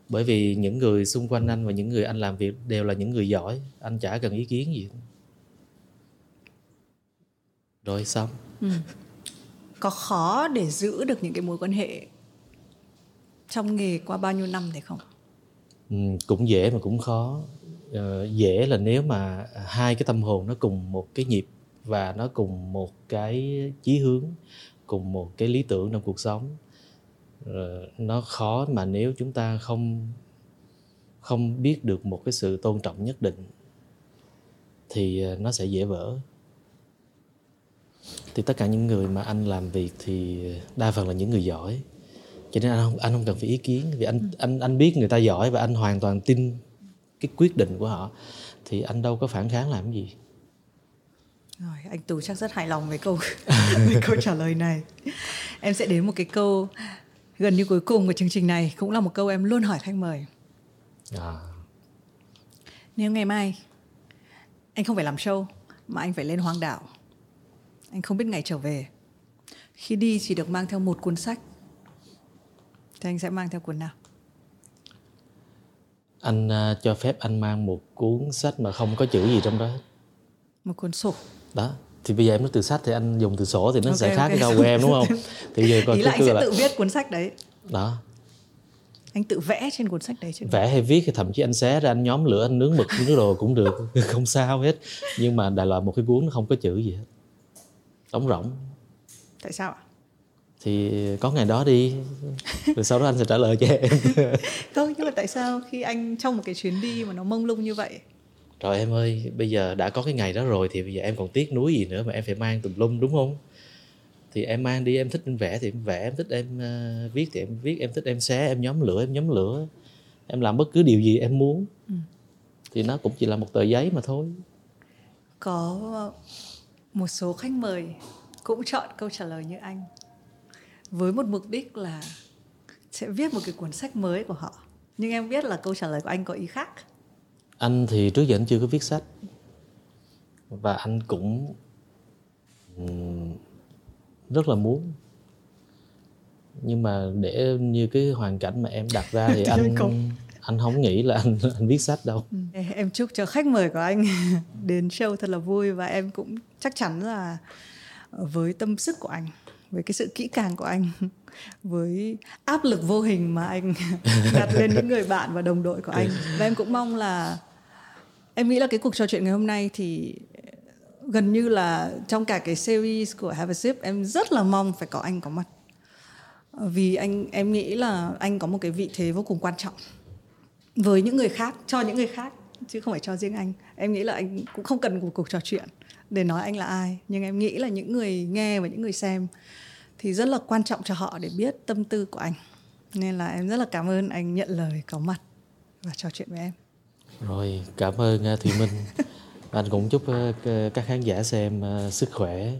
bởi vì những người xung quanh anh và những người anh làm việc đều là những người giỏi. Anh chả cần ý kiến gì. Rồi xong ừ. có khó để giữ được những cái mối quan hệ trong nghề qua bao nhiêu năm đấy không? Ừ, cũng dễ mà cũng khó. Ờ, dễ là nếu mà hai cái tâm hồn nó cùng một cái nhịp và nó cùng một cái chí hướng cùng một cái lý tưởng trong cuộc sống nó khó mà nếu chúng ta không không biết được một cái sự tôn trọng nhất định thì ờ, nó sẽ dễ vỡ. Thì tất cả những người mà anh làm việc thì đa phần là những người giỏi. Cho nên anh không anh không cần phải ý kiến vì anh ừ. anh anh biết người ta giỏi và anh hoàn toàn tin cái quyết định của họ thì anh đâu có phản kháng làm gì. Rồi anh Tú chắc rất hài lòng với câu với câu trả lời này. Em sẽ đến một cái câu gần như cuối cùng của chương trình này cũng là một câu em luôn hỏi khách mời. À. nếu ngày mai anh không phải làm show mà anh phải lên hoang đảo anh không biết ngày trở về. Khi đi chỉ được mang theo một cuốn sách. Thì anh sẽ mang theo cuốn nào? Anh uh, cho phép anh mang một cuốn sách mà không có chữ gì trong đó một cuốn sổ. Đó thì bây giờ em nói từ sách thì anh dùng từ sổ thì nó okay, sẽ khác okay. cái của em đúng không? Thì giờ còn ý là anh sẽ là... tự viết cuốn sách đấy. Đó. Anh tự vẽ trên cuốn sách đấy chứ. Vẽ hay viết thì thậm chí anh xé ra anh nhóm lửa anh nướng mực nướng đồ cũng được. Không sao hết. Nhưng mà đại loại một cái cuốn nó không có chữ gì hết. Trống rỗng. Tại sao ạ? Thì có ngày đó đi. Rồi sau đó anh sẽ trả lời cho em. Không nhưng mà tại sao khi anh trong một cái chuyến đi mà nó mông lung như vậy rồi em ơi bây giờ đã có cái ngày đó rồi thì bây giờ em còn tiếc nuối gì nữa mà em phải mang tùm lum đúng không? Thì em mang đi em thích em vẽ thì em vẽ em thích em uh, viết thì em viết em thích em xé em nhóm lửa em nhóm lửa. Em làm bất cứ điều gì em muốn. Ừ. thì nó cũng chỉ là một tờ giấy mà thôi. Có một số khách mời cũng chọn câu trả lời như anh với một mục đích là sẽ viết một cái cuốn sách mới của họ. Nhưng em biết là câu trả lời của anh có ý khác anh thì trước giờ anh chưa có viết sách. Và anh cũng rất là muốn. Nhưng mà để như cái hoàn cảnh mà em đặt ra thì anh anh không nghĩ là anh anh viết sách đâu. Ừ. em chúc cho khách mời của anh đến show thật là vui và em cũng chắc chắn là với tâm sức của anh với cái sự kỹ càng của anh với áp lực vô hình mà anh đặt lên những người bạn và đồng đội của anh. Và em cũng mong là em nghĩ là cái cuộc trò chuyện ngày hôm nay thì gần như là trong cả cái series của Have a Sip, em rất là mong phải có anh có mặt. Vì anh, em nghĩ là anh có một cái vị thế vô cùng quan trọng với những người khác, cho những người khác, chứ không phải cho riêng anh. Em nghĩ là anh cũng không cần một cuộc trò chuyện để nói anh là ai. Nhưng em nghĩ là những người nghe và những người xem thì rất là quan trọng cho họ để biết tâm tư của anh. Nên là em rất là cảm ơn anh nhận lời có mặt và trò chuyện với em rồi cảm ơn uh, thùy minh. Anh cũng chúc uh, các khán giả xem uh, sức khỏe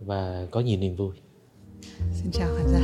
và có nhiều niềm vui. Xin chào khán giả.